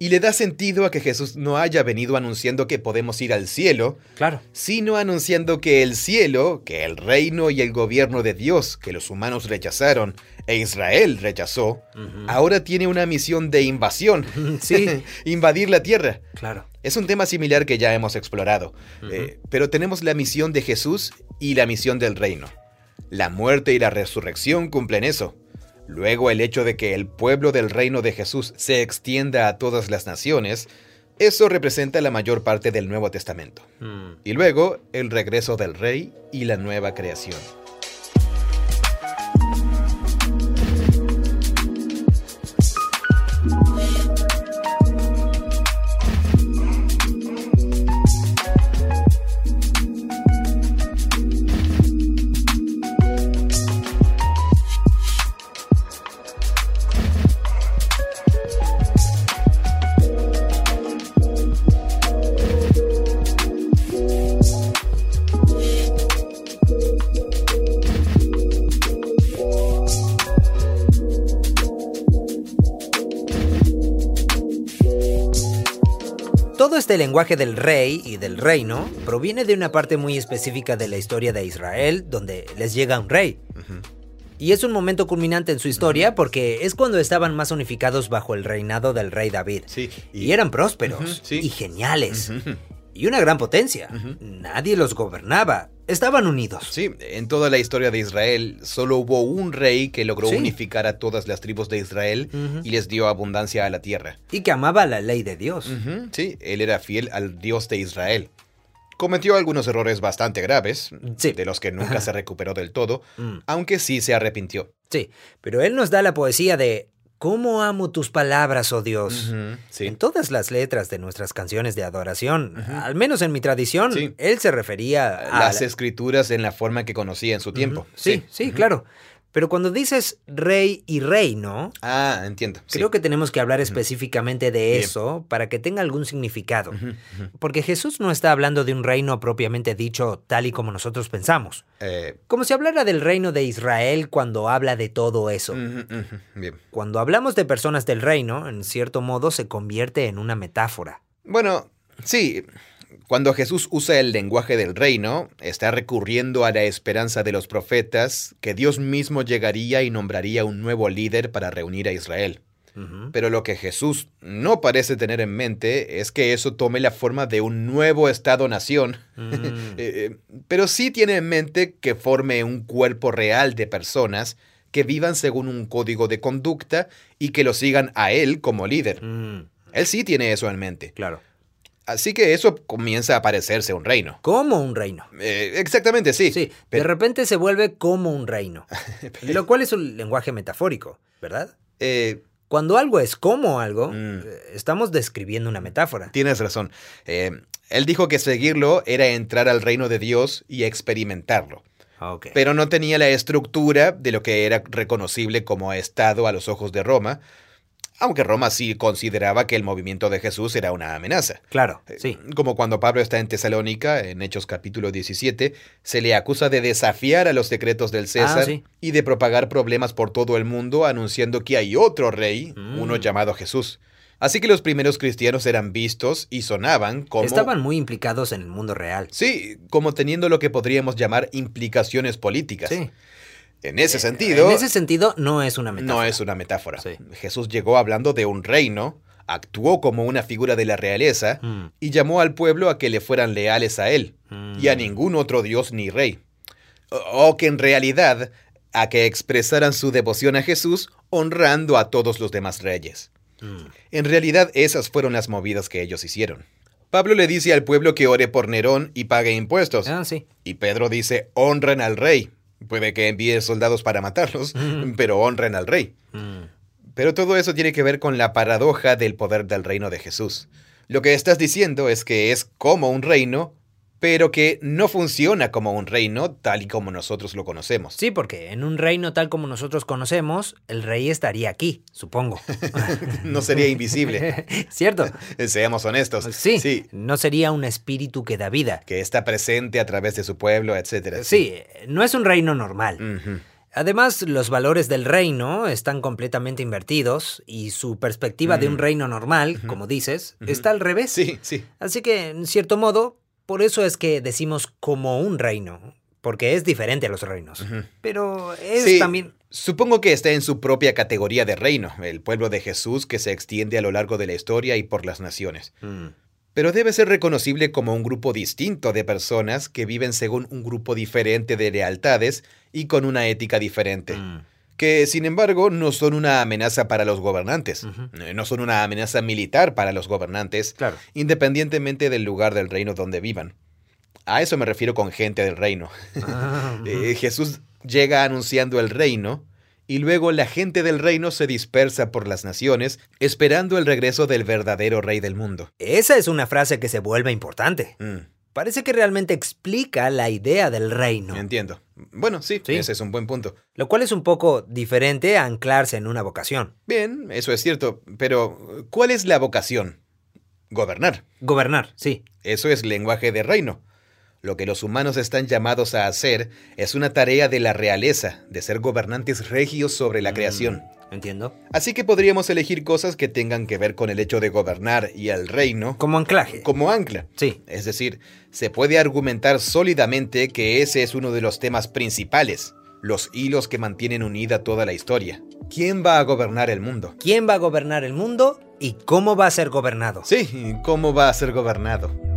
Y le da sentido a que Jesús no haya venido anunciando que podemos ir al cielo, claro. sino anunciando que el cielo, que el reino y el gobierno de Dios, que los humanos rechazaron e Israel rechazó, ahora tiene una misión de invasión. [LAUGHS] sí. [LAUGHS] Invadir la tierra. Claro. Es un tema similar que ya hemos explorado, eh, pero tenemos la misión de Jesús y la misión del reino. La muerte y la resurrección cumplen eso. Luego el hecho de que el pueblo del reino de Jesús se extienda a todas las naciones, eso representa la mayor parte del Nuevo Testamento. Mm. Y luego el regreso del rey y la nueva creación. Este lenguaje del rey y del reino proviene de una parte muy específica de la historia de Israel, donde les llega un rey. Y es un momento culminante en su historia porque es cuando estaban más unificados bajo el reinado del rey David. Sí, y, eran prósperos y geniales y una gran potencia. Nadie los gobernaba. Estaban unidos. Sí, en toda la historia de Israel solo hubo un rey que logró unificar a todas las tribus de Israel y les dio abundancia a la tierra. Y que amaba la ley de Dios. Sí, él era fiel al Dios de Israel. Cometió algunos errores bastante graves, de los que nunca [LAUGHS] se recuperó del todo, mm. aunque sí se arrepintió. Sí, pero él nos da la poesía de ¿Cómo amo tus palabras, oh Dios? En todas las letras de nuestras canciones de adoración, al menos en mi tradición, él se refería a... Las escrituras en la forma que conocía en su tiempo. Sí, sí, claro. Pero cuando dices rey y reino, ah, entiendo. Creo que tenemos que hablar específicamente de eso para que tenga algún significado. Porque Jesús no está hablando de un reino propiamente dicho tal y como nosotros pensamos. Eh. Como si hablara del reino de Israel cuando habla de todo eso. Bien. Cuando hablamos de personas del reino, en cierto modo se convierte en una metáfora. Bueno, sí. Cuando Jesús usa el lenguaje del reino, está recurriendo a la esperanza de los profetas que Dios mismo llegaría y nombraría un nuevo líder para reunir a Israel. Pero lo que Jesús no parece tener en mente es que eso tome la forma de un nuevo Estado-nación. Mm. [LAUGHS] Eh, eh, pero sí tiene en mente que forme un cuerpo real de personas que vivan según un código de conducta y que lo sigan a él como líder. Mm. Él sí tiene eso en mente. Claro. Así que eso comienza a parecerse un reino. Como un reino. Eh, exactamente, sí. Sí, de repente se vuelve como un reino. [LAUGHS] lo cual es un lenguaje metafórico, ¿verdad? Eh, Cuando algo es como algo, mm. eh, estamos describiendo una metáfora. Tienes razón. él dijo que seguirlo era entrar al reino de Dios y experimentarlo. Okay. Pero no tenía la estructura de lo que era reconocible como Estado a los ojos de Roma, aunque Roma sí consideraba que el movimiento de Jesús era una amenaza. Claro, eh, sí. Como cuando Pablo está en Tesalónica, en Hechos capítulo 17, se le acusa de desafiar a los decretos del César ah, y de propagar problemas por todo el mundo anunciando que hay otro rey, mm. uno llamado Jesús. Así que los primeros cristianos eran vistos y sonaban como... Estaban muy implicados en el mundo real. Sí, como teniendo lo que podríamos llamar implicaciones políticas. Sí. En ese sentido... En ese sentido no es una metáfora. No es una metáfora. Jesús llegó hablando de un reino, actuó como una figura de la realeza mm. y llamó al pueblo a que le fueran leales a él y a mm. ningún otro dios ni rey. O, que en realidad a que expresaran su devoción a Jesús honrando a todos los demás reyes. Mm. En realidad esas fueron las movidas que ellos hicieron. Pablo le dice al pueblo que ore por Nerón y pague impuestos. Ah, sí. Y Pedro dice, honren al rey. Puede que envíe soldados para matarlos, pero honren al rey. Mm. Pero todo eso tiene que ver con la paradoja del poder del reino de Jesús. Lo que estás diciendo es que es como un reino, pero que no funciona como un reino tal y como nosotros lo conocemos. Sí, porque en un reino tal como nosotros conocemos, el rey estaría aquí, supongo. [LAUGHS] no sería invisible. [LAUGHS] ¿Cierto? [LAUGHS] Seamos honestos. Sí, sí. No sería un espíritu que da vida. Que está presente a través de su pueblo, etc. Sí, no es un reino normal. Además, los valores del reino están completamente invertidos y su perspectiva de un reino normal, como dices, está al revés. Sí, sí. Así que, en cierto modo, por eso es que decimos como un reino, porque es diferente a los reinos. Pero es también... Supongo que está en su propia categoría de reino, el pueblo de Jesús que se extiende a lo largo de la historia y por las naciones. Mm. Pero debe ser reconocible como un grupo distinto de personas que viven según un grupo diferente de lealtades y con una ética diferente. Mm que sin embargo no son una amenaza para los gobernantes, eh, no son una amenaza militar para los gobernantes, independientemente del lugar del reino donde vivan. A eso me refiero con gente del reino. Ah, [LAUGHS] eh, Jesús llega anunciando el reino y luego la gente del reino se dispersa por las naciones esperando el regreso del verdadero rey del mundo. Esa es una frase que se vuelve importante. Mm parece que realmente explica la idea del reino. Entiendo. Bueno, sí, ese es un buen punto. Lo cual es un poco diferente a anclarse en una vocación. Bien, eso es cierto, pero ¿cuál es la vocación? Gobernar. Gobernar, sí. Eso es lenguaje de reino. Lo que los humanos están llamados a hacer es una tarea de la realeza, de ser gobernantes regios sobre la mm. creación. Entiendo. Así que podríamos elegir cosas que tengan que ver con el hecho de gobernar y el reino. Como anclaje. Como ancla. Sí. Es decir, se puede argumentar sólidamente que ese es uno de los temas principales, los hilos que mantienen unida toda la historia. ¿Quién va a gobernar el mundo? ¿Quién va a gobernar el mundo y cómo va a ser gobernado? Sí, ¿cómo va a ser gobernado?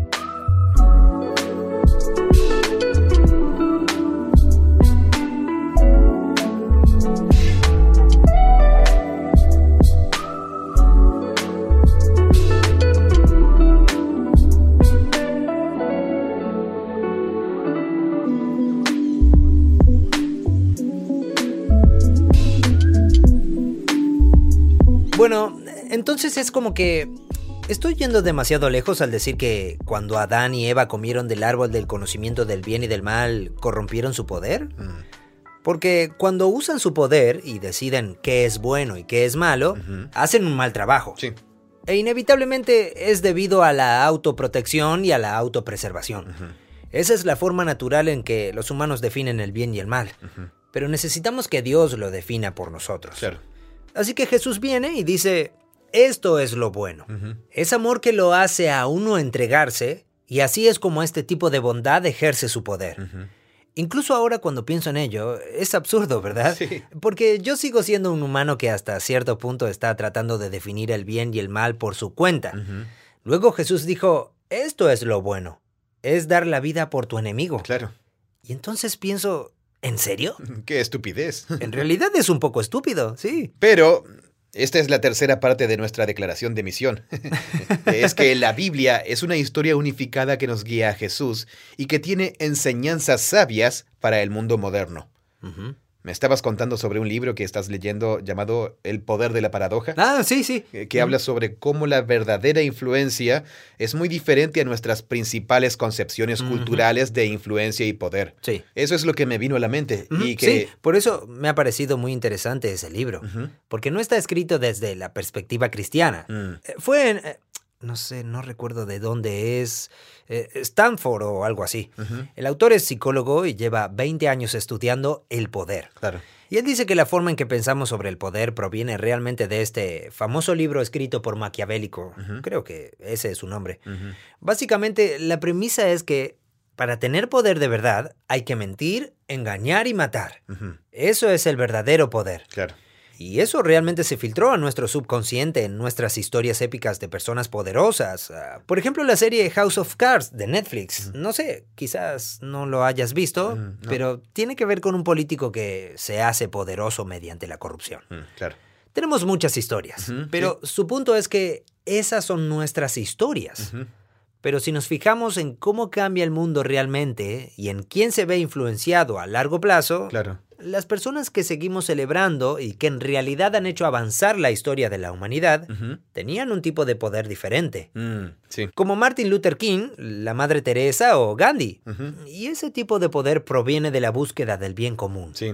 Bueno, entonces es como que estoy yendo demasiado lejos al decir que cuando Adán y Eva comieron del árbol del conocimiento del bien y del mal, corrompieron su poder. Mm. Porque cuando usan su poder y deciden qué es bueno y qué es malo, hacen un mal trabajo. Sí. E inevitablemente es debido a la autoprotección y a la autopreservación. Esa es la forma natural en que los humanos definen el bien y el mal. Pero necesitamos que Dios lo defina por nosotros. Claro. Así que Jesús viene y dice, esto es lo bueno. Es amor que lo hace a uno entregarse y así es como este tipo de bondad ejerce su poder. Incluso ahora cuando pienso en ello, es absurdo, ¿verdad? Sí. Porque yo sigo siendo un humano que hasta cierto punto está tratando de definir el bien y el mal por su cuenta. Luego Jesús dijo, esto es lo bueno, es dar la vida por tu enemigo. Claro. Y entonces pienso, ¿En serio? [LAUGHS] Qué estupidez. [LAUGHS] En realidad es un poco estúpido, sí. Pero esta es la tercera parte de nuestra declaración de misión. [LAUGHS] es que la Biblia es una historia unificada que nos guía a Jesús y que tiene enseñanzas sabias para el mundo moderno. Me estabas contando sobre un libro que estás leyendo llamado El poder de la paradoja. Ah, sí, sí. Que, habla sobre cómo la verdadera influencia es muy diferente a nuestras principales concepciones culturales de influencia y poder. Sí. Eso es lo que me vino a la mente. y que... Sí, por eso me ha parecido muy interesante ese libro. Porque no está escrito desde la perspectiva cristiana. Mm. Eh, fue en, eh, no sé, no recuerdo de dónde es, eh, Stanford o algo así. El autor es psicólogo y lleva 20 años estudiando el poder. Claro. Y él dice que la forma en que pensamos sobre el poder proviene realmente de este famoso libro escrito por Maquiavélico. Creo que ese es su nombre. Básicamente, la premisa es que para tener poder de verdad hay que mentir, engañar y matar. Eso es el verdadero poder. Claro. Y eso realmente se filtró a nuestro subconsciente en nuestras historias épicas de personas poderosas. Ah, por ejemplo, la serie House of Cards de Netflix. No sé, quizás no lo hayas visto, pero tiene que ver con un político que se hace poderoso mediante la corrupción. claro. Tenemos muchas historias, pero su punto es que esas son nuestras historias. Pero si nos fijamos en cómo cambia el mundo realmente y en quién se ve influenciado a largo plazo, claro las personas que seguimos celebrando y que en realidad han hecho avanzar la historia de la humanidad tenían un tipo de poder diferente. Mm, Como Martin Luther King, la Madre Teresa o Gandhi. Y ese tipo de poder proviene de la búsqueda del bien común. Sí.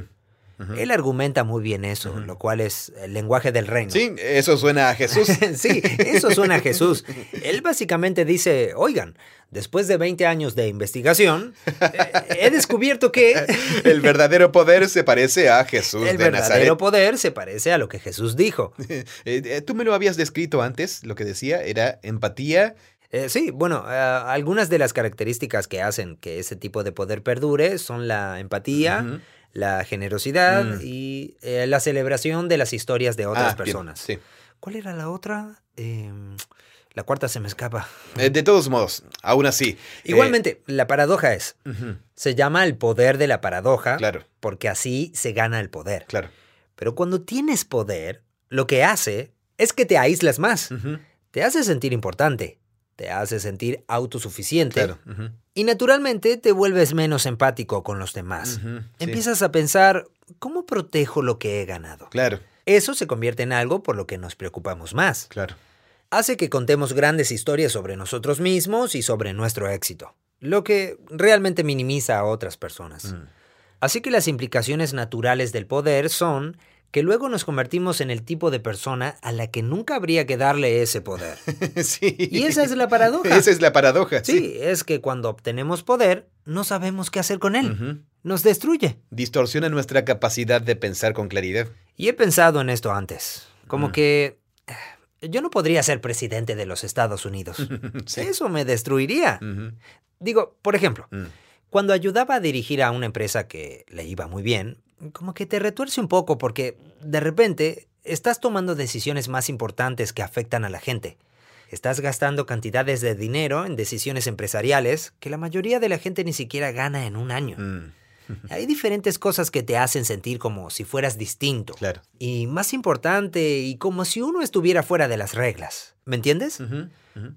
Él argumenta muy bien eso, lo cual es el lenguaje del reino. Sí, eso suena a Jesús. [LAUGHS] sí, eso suena a Jesús. Él básicamente dice, oigan, después de 20 años de investigación, eh, he descubierto que... [LAUGHS] el verdadero poder se parece a Jesús. El verdadero poder se parece a lo que Jesús dijo. [LAUGHS] Eh, eh, tú me lo habías descrito antes, lo que decía era empatía. sí, bueno, algunas de las características que hacen que ese tipo de poder perdure son la empatía, la generosidad mm. y eh, la celebración de las historias de otras ah, personas. sí. ¿Cuál era la otra? Em, la cuarta se me escapa. Eh, de todos modos, aún así. Eh, Igualmente, la paradoja es, se llama el poder de la paradoja, claro. porque así se gana el poder. Claro. Pero cuando tienes poder, lo que hace es que te aíslas más, te hace sentir importante, te hace sentir autosuficiente. Y naturalmente te vuelves menos empático con los demás. Empiezas a pensar, ¿cómo protejo lo que he ganado? Claro. Eso se convierte en algo por lo que nos preocupamos más. Claro. Hace que contemos grandes historias sobre nosotros mismos y sobre nuestro éxito, lo que realmente minimiza a otras personas. Mm. Así que las implicaciones naturales del poder son que luego nos convertimos en el tipo de persona a la que nunca habría que darle ese poder. [LAUGHS] sí. Y esa es la paradoja. Esa es la paradoja. Sí, es que cuando obtenemos poder, no sabemos qué hacer con él. Nos destruye. Distorsiona nuestra capacidad de pensar con claridad. Y he pensado en esto antes. Como mm. que eh, yo no podría ser presidente de los Estados Unidos. [LAUGHS] Eso me destruiría. Digo, por ejemplo, mm. cuando ayudaba a dirigir a una empresa que le iba muy bien, como que te retuerce un poco porque de repente estás tomando decisiones más importantes que afectan a la gente. Estás gastando cantidades de dinero en decisiones empresariales que la mayoría de la gente ni siquiera gana en un año. Mm. [LAUGHS] Hay diferentes cosas que te hacen sentir como si fueras distinto. Claro. Y más importante, y como si uno estuviera fuera de las reglas. ¿Me entiendes?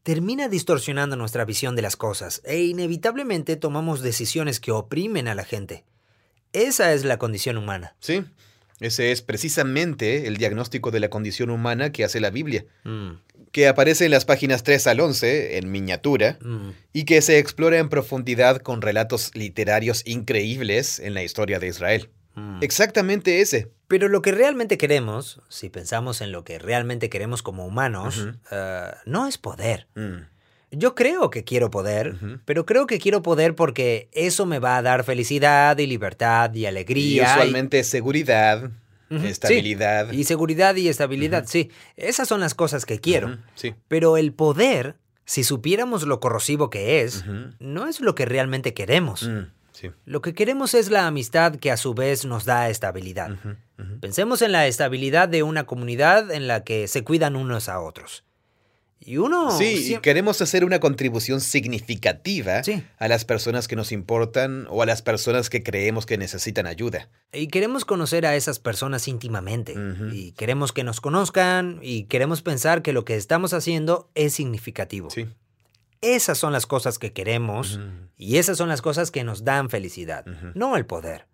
Termina distorsionando nuestra visión de las cosas e inevitablemente tomamos decisiones que oprimen a la gente. Esa es la condición humana. Sí, ese es precisamente el diagnóstico de la condición humana que hace la Biblia, mm. que aparece en las páginas 3 al 11 en miniatura mm. y que se explora en profundidad con relatos literarios increíbles en la historia de Israel. Mm. Exactamente ese. Pero lo que realmente queremos, si pensamos en lo que realmente queremos como humanos, eh, no es poder. Yo creo que quiero poder, pero creo que quiero poder porque eso me va a dar felicidad y libertad y alegría. Y usualmente seguridad, estabilidad. Y seguridad y estabilidad, sí. Esas son las cosas que quiero. sí. Pero el poder, si supiéramos lo corrosivo que es, no es lo que realmente queremos. Mm, lo que queremos es la amistad que a su vez nos da estabilidad. Pensemos en la estabilidad de una comunidad en la que se cuidan unos a otros. Y uno... Sí, queremos hacer una contribución significativa a las personas que nos importan o a las personas que creemos que necesitan ayuda. Y queremos conocer a esas personas íntimamente. Y queremos que nos conozcan y queremos pensar que lo que estamos haciendo es significativo. Sí. Esas son las cosas que queremos y esas son las cosas que nos dan felicidad, no el poder.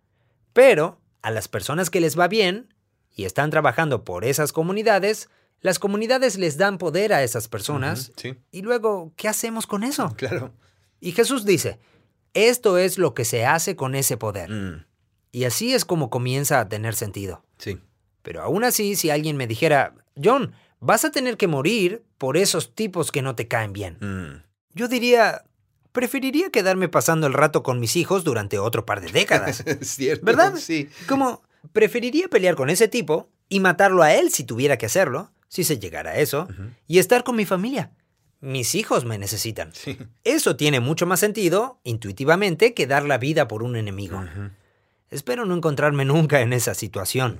Pero a las personas que les va bien y están trabajando por esas comunidades, las comunidades les dan poder a esas personas. Y luego, ¿qué hacemos con eso? [LAUGHS] Claro. Y Jesús dice, esto es lo que se hace con ese poder. Mm. Y así es como comienza a tener sentido. Sí. Pero aún así, si alguien me dijera, John, vas a tener que morir por esos tipos que no te caen bien. Mm. Yo diría, preferiría quedarme pasando el rato con mis hijos durante otro par de décadas. [LAUGHS] Cierto, ¿Verdad? Sí. Como, preferiría pelear con ese tipo y matarlo a él si tuviera que hacerlo, si se llegara a eso, y estar con mi familia. Mis hijos me necesitan. Eso tiene mucho más sentido, intuitivamente, que dar la vida por un enemigo. Espero no encontrarme nunca en esa situación.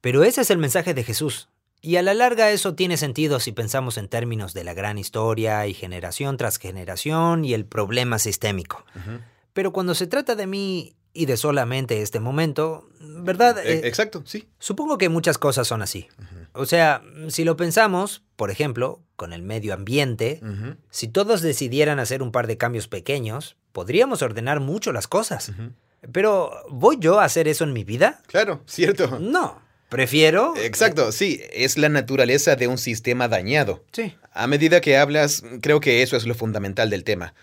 Pero ese es el mensaje de Jesús. Y a la larga eso tiene sentido si pensamos en términos de la gran historia y generación tras generación y el problema sistémico. Pero cuando se trata de mí y de solamente este momento, ¿verdad? E, eh, exacto, sí. Supongo que muchas cosas son así. O sea, si lo pensamos, por ejemplo, con el medio ambiente, si todos decidieran hacer un par de cambios pequeños, podríamos ordenar mucho las cosas. Pero, ¿voy yo a hacer eso en mi vida? Claro, cierto. No. Prefiero. Exacto, sí, es la naturaleza de un sistema dañado. Sí. A medida que hablas, creo que eso es lo fundamental del tema.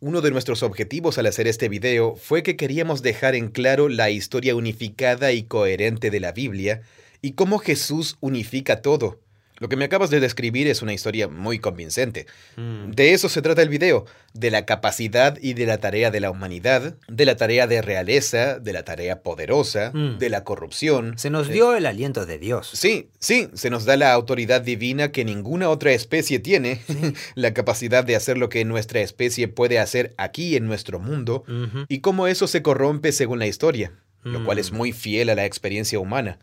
Uno de nuestros objetivos al hacer este video fue que queríamos dejar en claro la historia unificada y coherente de la Biblia y cómo Jesús unifica todo. Lo que me acabas de describir es una historia muy convincente. Mm. De eso se trata el video, de la capacidad y de la tarea de la humanidad, de la tarea de realeza, de la tarea poderosa, mm. de la corrupción. Se nos dio el aliento de Dios. Sí, sí, se nos da la autoridad divina que ninguna otra especie tiene, [LAUGHS] la capacidad de hacer lo que nuestra especie puede hacer aquí en nuestro mundo, y cómo eso se corrompe según la historia lo cual es mm. muy fiel a la experiencia humana.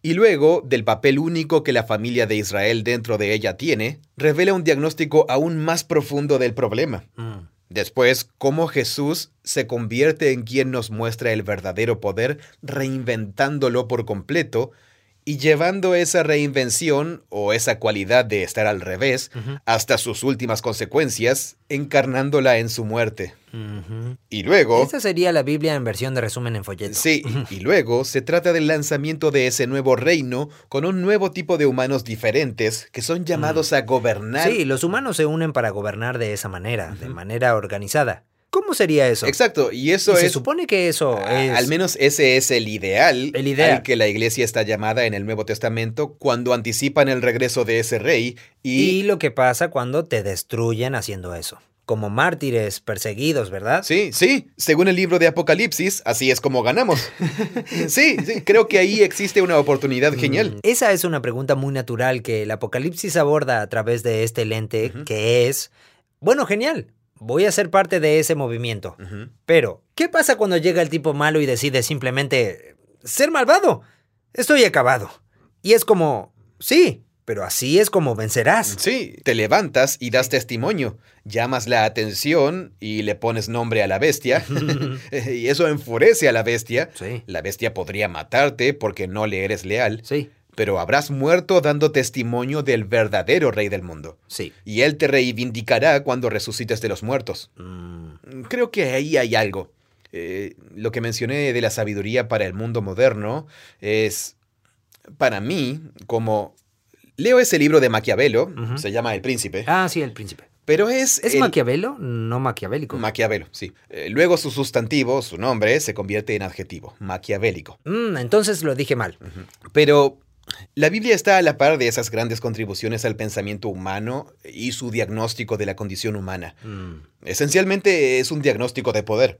Y luego, del papel único que la familia de Israel dentro de ella tiene, revela un diagnóstico aún más profundo del problema. Mm. Después, cómo Jesús se convierte en quien nos muestra el verdadero poder, reinventándolo por completo y llevando esa reinvención o esa cualidad de estar al revés hasta sus últimas consecuencias, encarnándola en su muerte. Y luego... Esa sería la Biblia en versión de resumen en folleto. Sí, y luego se trata del lanzamiento de ese nuevo reino con un nuevo tipo de humanos diferentes que son llamados a gobernar. Sí, los humanos se unen para gobernar de esa manera, de manera organizada. ¿Cómo sería eso? Exacto, y eso es... Se supone que eso es... Al menos ese es el ideal, el ideal al que la iglesia está llamada en el Nuevo Testamento cuando anticipan el regreso de ese rey y... Y lo que pasa cuando te destruyen haciendo eso como mártires perseguidos, ¿verdad? Sí, sí. Según el libro de Apocalipsis, así es como ganamos. [LAUGHS] sí, sí, creo que ahí existe una oportunidad genial. Mm, esa es una pregunta muy natural que el Apocalipsis aborda a través de este lente, que es, bueno, genial voy a ser parte de ese movimiento. Pero, ¿qué pasa cuando llega el tipo malo y decide simplemente ser malvado? Estoy acabado. Y es como, sí, pero así es como vencerás. Sí, te levantas y das testimonio, llamas la atención y le pones nombre a la bestia, [LAUGHS] [LAUGHS] y eso enfurece a la bestia. Sí. La bestia podría matarte porque no le eres leal. Sí pero habrás muerto dando testimonio del verdadero rey del mundo. Sí. Y él te reivindicará cuando resucites de los muertos. Mm. Creo que ahí hay algo. Eh, lo que mencioné de la sabiduría para el mundo moderno es, para mí, como leo ese libro de Maquiavelo, se llama El Príncipe. Ah, sí, El Príncipe. Pero es... ¿Es Maquiavelo? No maquiavélico. Maquiavelo, sí. Eh, luego su sustantivo, su nombre, se convierte en adjetivo, maquiavélico. Mm, entonces lo dije mal. Pero la Biblia está a la par de esas grandes contribuciones al pensamiento humano y su diagnóstico de la condición humana. Mm. Esencialmente es un diagnóstico de poder.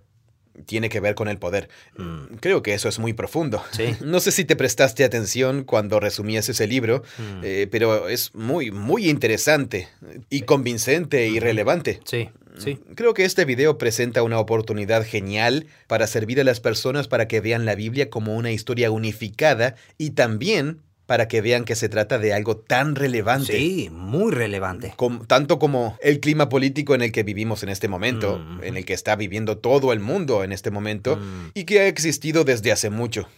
Tiene que ver con el poder. Mm. Creo que eso es muy profundo. [LAUGHS] No sé si te prestaste atención cuando resumías ese libro, mm. eh, pero es muy, muy interesante y convincente y relevante. Sí. Sí. Creo que este video presenta una oportunidad genial para servir a las personas para que vean la Biblia como una historia unificada y también para que vean que se trata de algo tan relevante. Sí, muy relevante. tanto como el clima político en el que vivimos en este momento, mm, en el que está viviendo todo el mundo en este momento mm. y que ha existido desde hace mucho.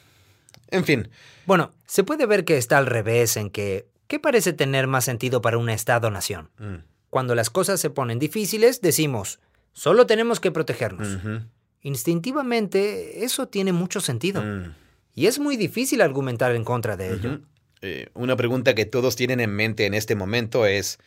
En fin. Bueno, se puede ver que está al revés en que, ¿qué parece tener más sentido para un Estado-nación? Mm. Cuando las cosas se ponen difíciles, decimos, solo tenemos que protegernos. Instintivamente, eso tiene mucho sentido. Y es muy difícil argumentar en contra de ello. Eh, una pregunta que todos tienen en mente en este momento es,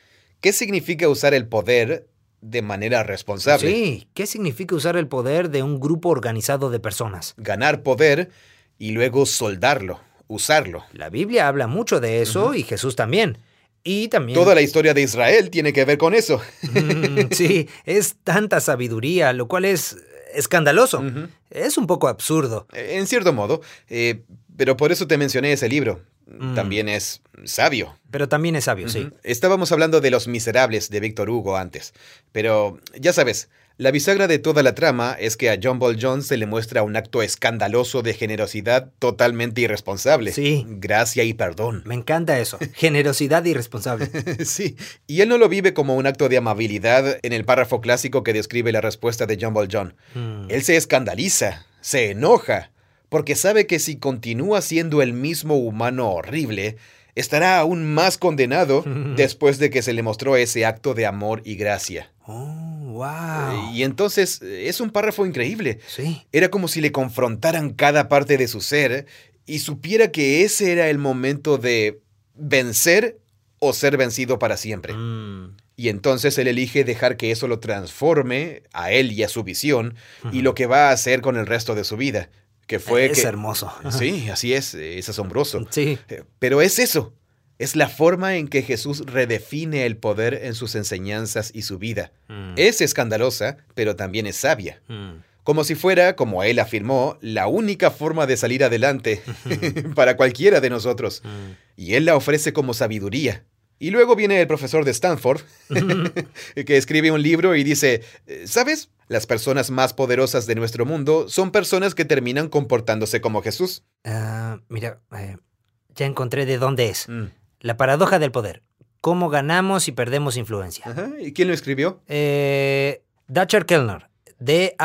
¿qué significa usar el poder de manera responsable? Sí, ¿qué significa usar el poder de un grupo organizado de personas? Ganar poder y luego soldarlo, usarlo. La Biblia habla mucho de eso y Jesús también. Y también... Toda la historia de Israel tiene que ver con eso. Mm, [LAUGHS] sí, es tanta sabiduría, lo cual es escandaloso. Es un poco absurdo. En cierto modo, eh, pero por eso te mencioné ese libro. Mm. también es sabio. Pero también es sabio, sí. Estábamos hablando de Los Miserables de Víctor Hugo antes, pero ya sabes, la bisagra de toda la trama es que a John Ball Jones se le muestra un acto escandaloso de generosidad totalmente irresponsable. Sí. Gracia y perdón. Me encanta eso. Generosidad irresponsable. [LAUGHS] sí. Y él no lo vive como un acto de amabilidad en el párrafo clásico que describe la respuesta de John Ball John. Mm. Él se escandaliza, se enoja, porque sabe que si continúa siendo el mismo humano horrible, estará aún más condenado [LAUGHS] después de que se le mostró ese acto de amor y gracia. Oh, wow. Y entonces es un párrafo increíble. Sí. Era como si le confrontaran cada parte de su ser y supiera que ese era el momento de vencer o ser vencido para siempre. Mm. Y entonces él elige dejar que eso lo transforme a él y a su visión y lo que va a hacer con el resto de su vida. Que fue es que, hermoso. Sí, así es, es asombroso. Sí. Eh, Pero es eso, es la forma en que Jesús redefine el poder en sus enseñanzas y su vida. Mm. Es escandalosa, pero también es sabia. Mm. Como si fuera, como él afirmó, la única forma de salir adelante [LAUGHS] para cualquiera de nosotros. Mm. Y él la ofrece como sabiduría. Y luego viene el profesor de Stanford, [LAUGHS] que escribe un libro y dice, ¿sabes? Las personas más poderosas de nuestro mundo son personas que terminan comportándose como Jesús. Ah, mira, eh, ya encontré de dónde es. Mm. La paradoja del poder. Cómo ganamos y perdemos influencia. Ajá, ¿Y quién lo escribió? Eh, Dacher Kellner. D-A-C-H-E-R.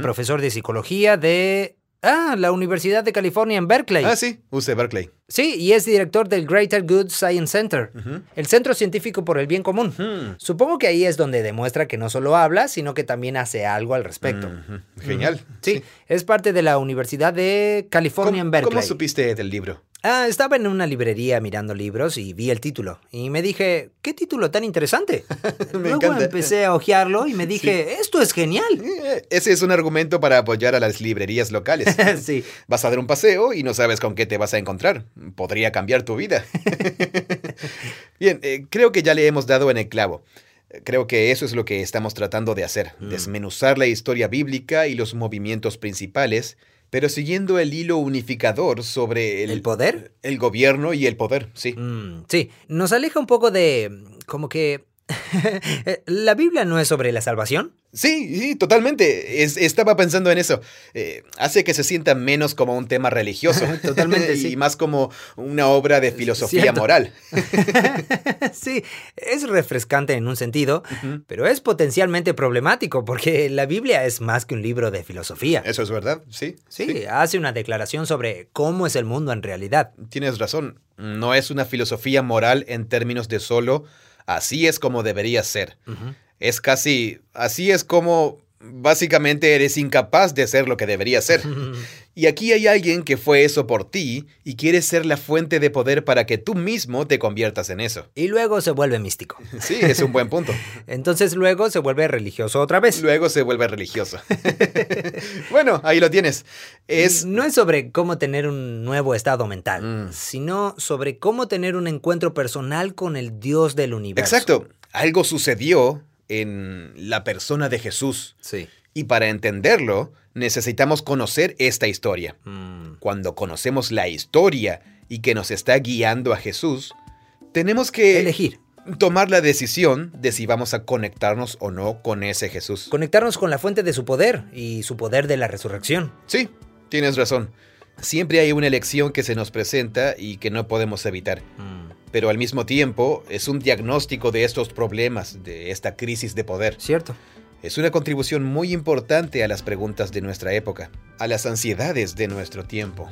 Profesor de psicología de... Ah, la Universidad de California en Berkeley. Ah, sí, UC Berkeley. Sí, y es director del Greater Good Science Center, el Centro Científico por el Bien Común. Supongo que ahí es donde demuestra que no solo habla, sino que también hace algo al respecto. Genial. Sí, es parte de la Universidad de California en ¿Cómo, Berkeley. cómo supiste del libro? Ah, estaba en una librería mirando libros y vi el título. Y me dije, ¿qué título tan interesante? [LAUGHS] Me Luego encanta. empecé a hojearlo y me dije, esto es genial. Eh, Ese es un argumento para apoyar a las librerías locales. [LAUGHS] sí. Vas a dar un paseo y no sabes con qué te vas a encontrar. Podría cambiar tu vida. [LAUGHS] Bien, eh, creo que ya le hemos dado en el clavo. Creo que eso es lo que estamos tratando de hacer, Mm. desmenuzar la historia bíblica y los movimientos principales, pero siguiendo el hilo unificador sobre el, ¿El poder? el gobierno y el poder, sí. Mm, sí, nos aleja un poco de... como que... [LAUGHS] ¿La Biblia no es sobre la salvación? Sí, sí, totalmente. Es- estaba pensando en eso. Eh, hace que se sienta menos como un tema religioso. [LAUGHS] Totalmente, [LAUGHS] sí. Y más como una obra de filosofía Cierto. moral. sí, es refrescante en un sentido, pero es potencialmente problemático porque la Biblia es más que un libro de filosofía. Eso es verdad, sí. Sí, hace una declaración sobre cómo es el mundo en realidad. Tienes razón. No es una filosofía moral en términos de solo así es como debería ser. Es casi así es como básicamente eres incapaz de ser lo que debería ser. [LAUGHS] Y aquí hay alguien que fue eso por ti y quiere ser la fuente de poder para que tú mismo te conviertas en eso. Y luego se vuelve místico. [LAUGHS] Sí, es un buen punto. [LAUGHS] Entonces luego se vuelve religioso otra vez. Luego se vuelve religioso. bueno, ahí lo tienes. Es... No es sobre cómo tener un nuevo estado mental, Mm. sino sobre cómo tener un encuentro personal con el Dios del universo. Exacto. Algo sucedió en la persona de Jesús. Sí. Y para entenderlo, necesitamos conocer esta historia. Mm. Cuando conocemos la historia y que nos está guiando a Jesús, tenemos que Elegir. tomar la decisión de si vamos a conectarnos o no con ese Jesús. Conectarnos con la fuente de su poder y su poder de la resurrección. Sí, tienes razón. Siempre hay una elección que se nos presenta y que no podemos evitar. Mm. Pero al mismo tiempo es un diagnóstico de estos problemas, de esta crisis de poder. ¿Cierto? Es una contribución muy importante a las preguntas de nuestra época, a las ansiedades de nuestro tiempo.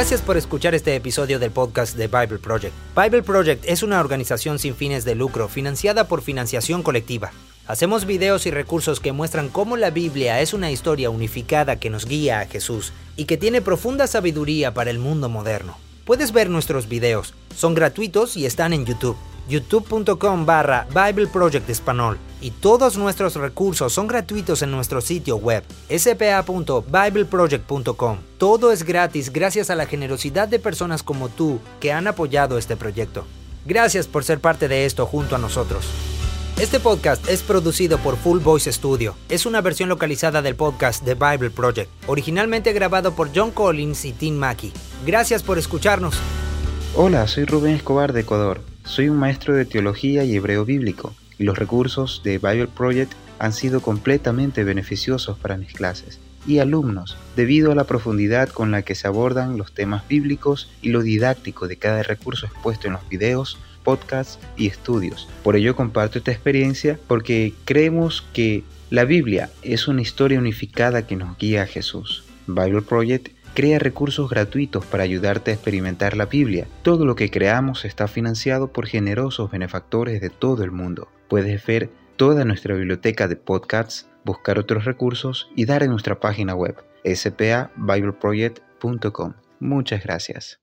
Gracias por escuchar este episodio del podcast de Bible Project. Bible Project es una organización sin fines de lucro financiada por financiación colectiva. Hacemos videos y recursos que muestran cómo la Biblia es una historia unificada que nos guía a Jesús y que tiene profunda sabiduría para el mundo moderno. Puedes ver nuestros videos, son gratuitos y están en YouTube youtube.com barra Bible Project Español y todos nuestros recursos son gratuitos en nuestro sitio web spa.bibleproject.com. Todo es gratis gracias a la generosidad de personas como tú que han apoyado este proyecto. Gracias por ser parte de esto junto a nosotros. Este podcast es producido por Full Voice Studio. Es una versión localizada del podcast The Bible Project, originalmente grabado por John Collins y Tim Mackey. Gracias por escucharnos. Hola, soy Rubén Escobar de Ecuador. Soy un maestro de teología y hebreo bíblico, y los recursos de Bible Project han sido completamente beneficiosos para mis clases y alumnos, debido a la profundidad con la que se abordan los temas bíblicos y lo didáctico de cada recurso expuesto en los videos, podcasts y estudios. Por ello comparto esta experiencia porque creemos que La Biblia es una historia unificada que nos guía a Jesús. Bible Project crea recursos gratuitos para ayudarte a experimentar la Biblia. Todo lo que creamos está financiado por generosos benefactores de todo el mundo. Puedes ver toda nuestra biblioteca de podcasts, buscar otros recursos y dar en nuestra página web spabibleproject.com. Muchas gracias.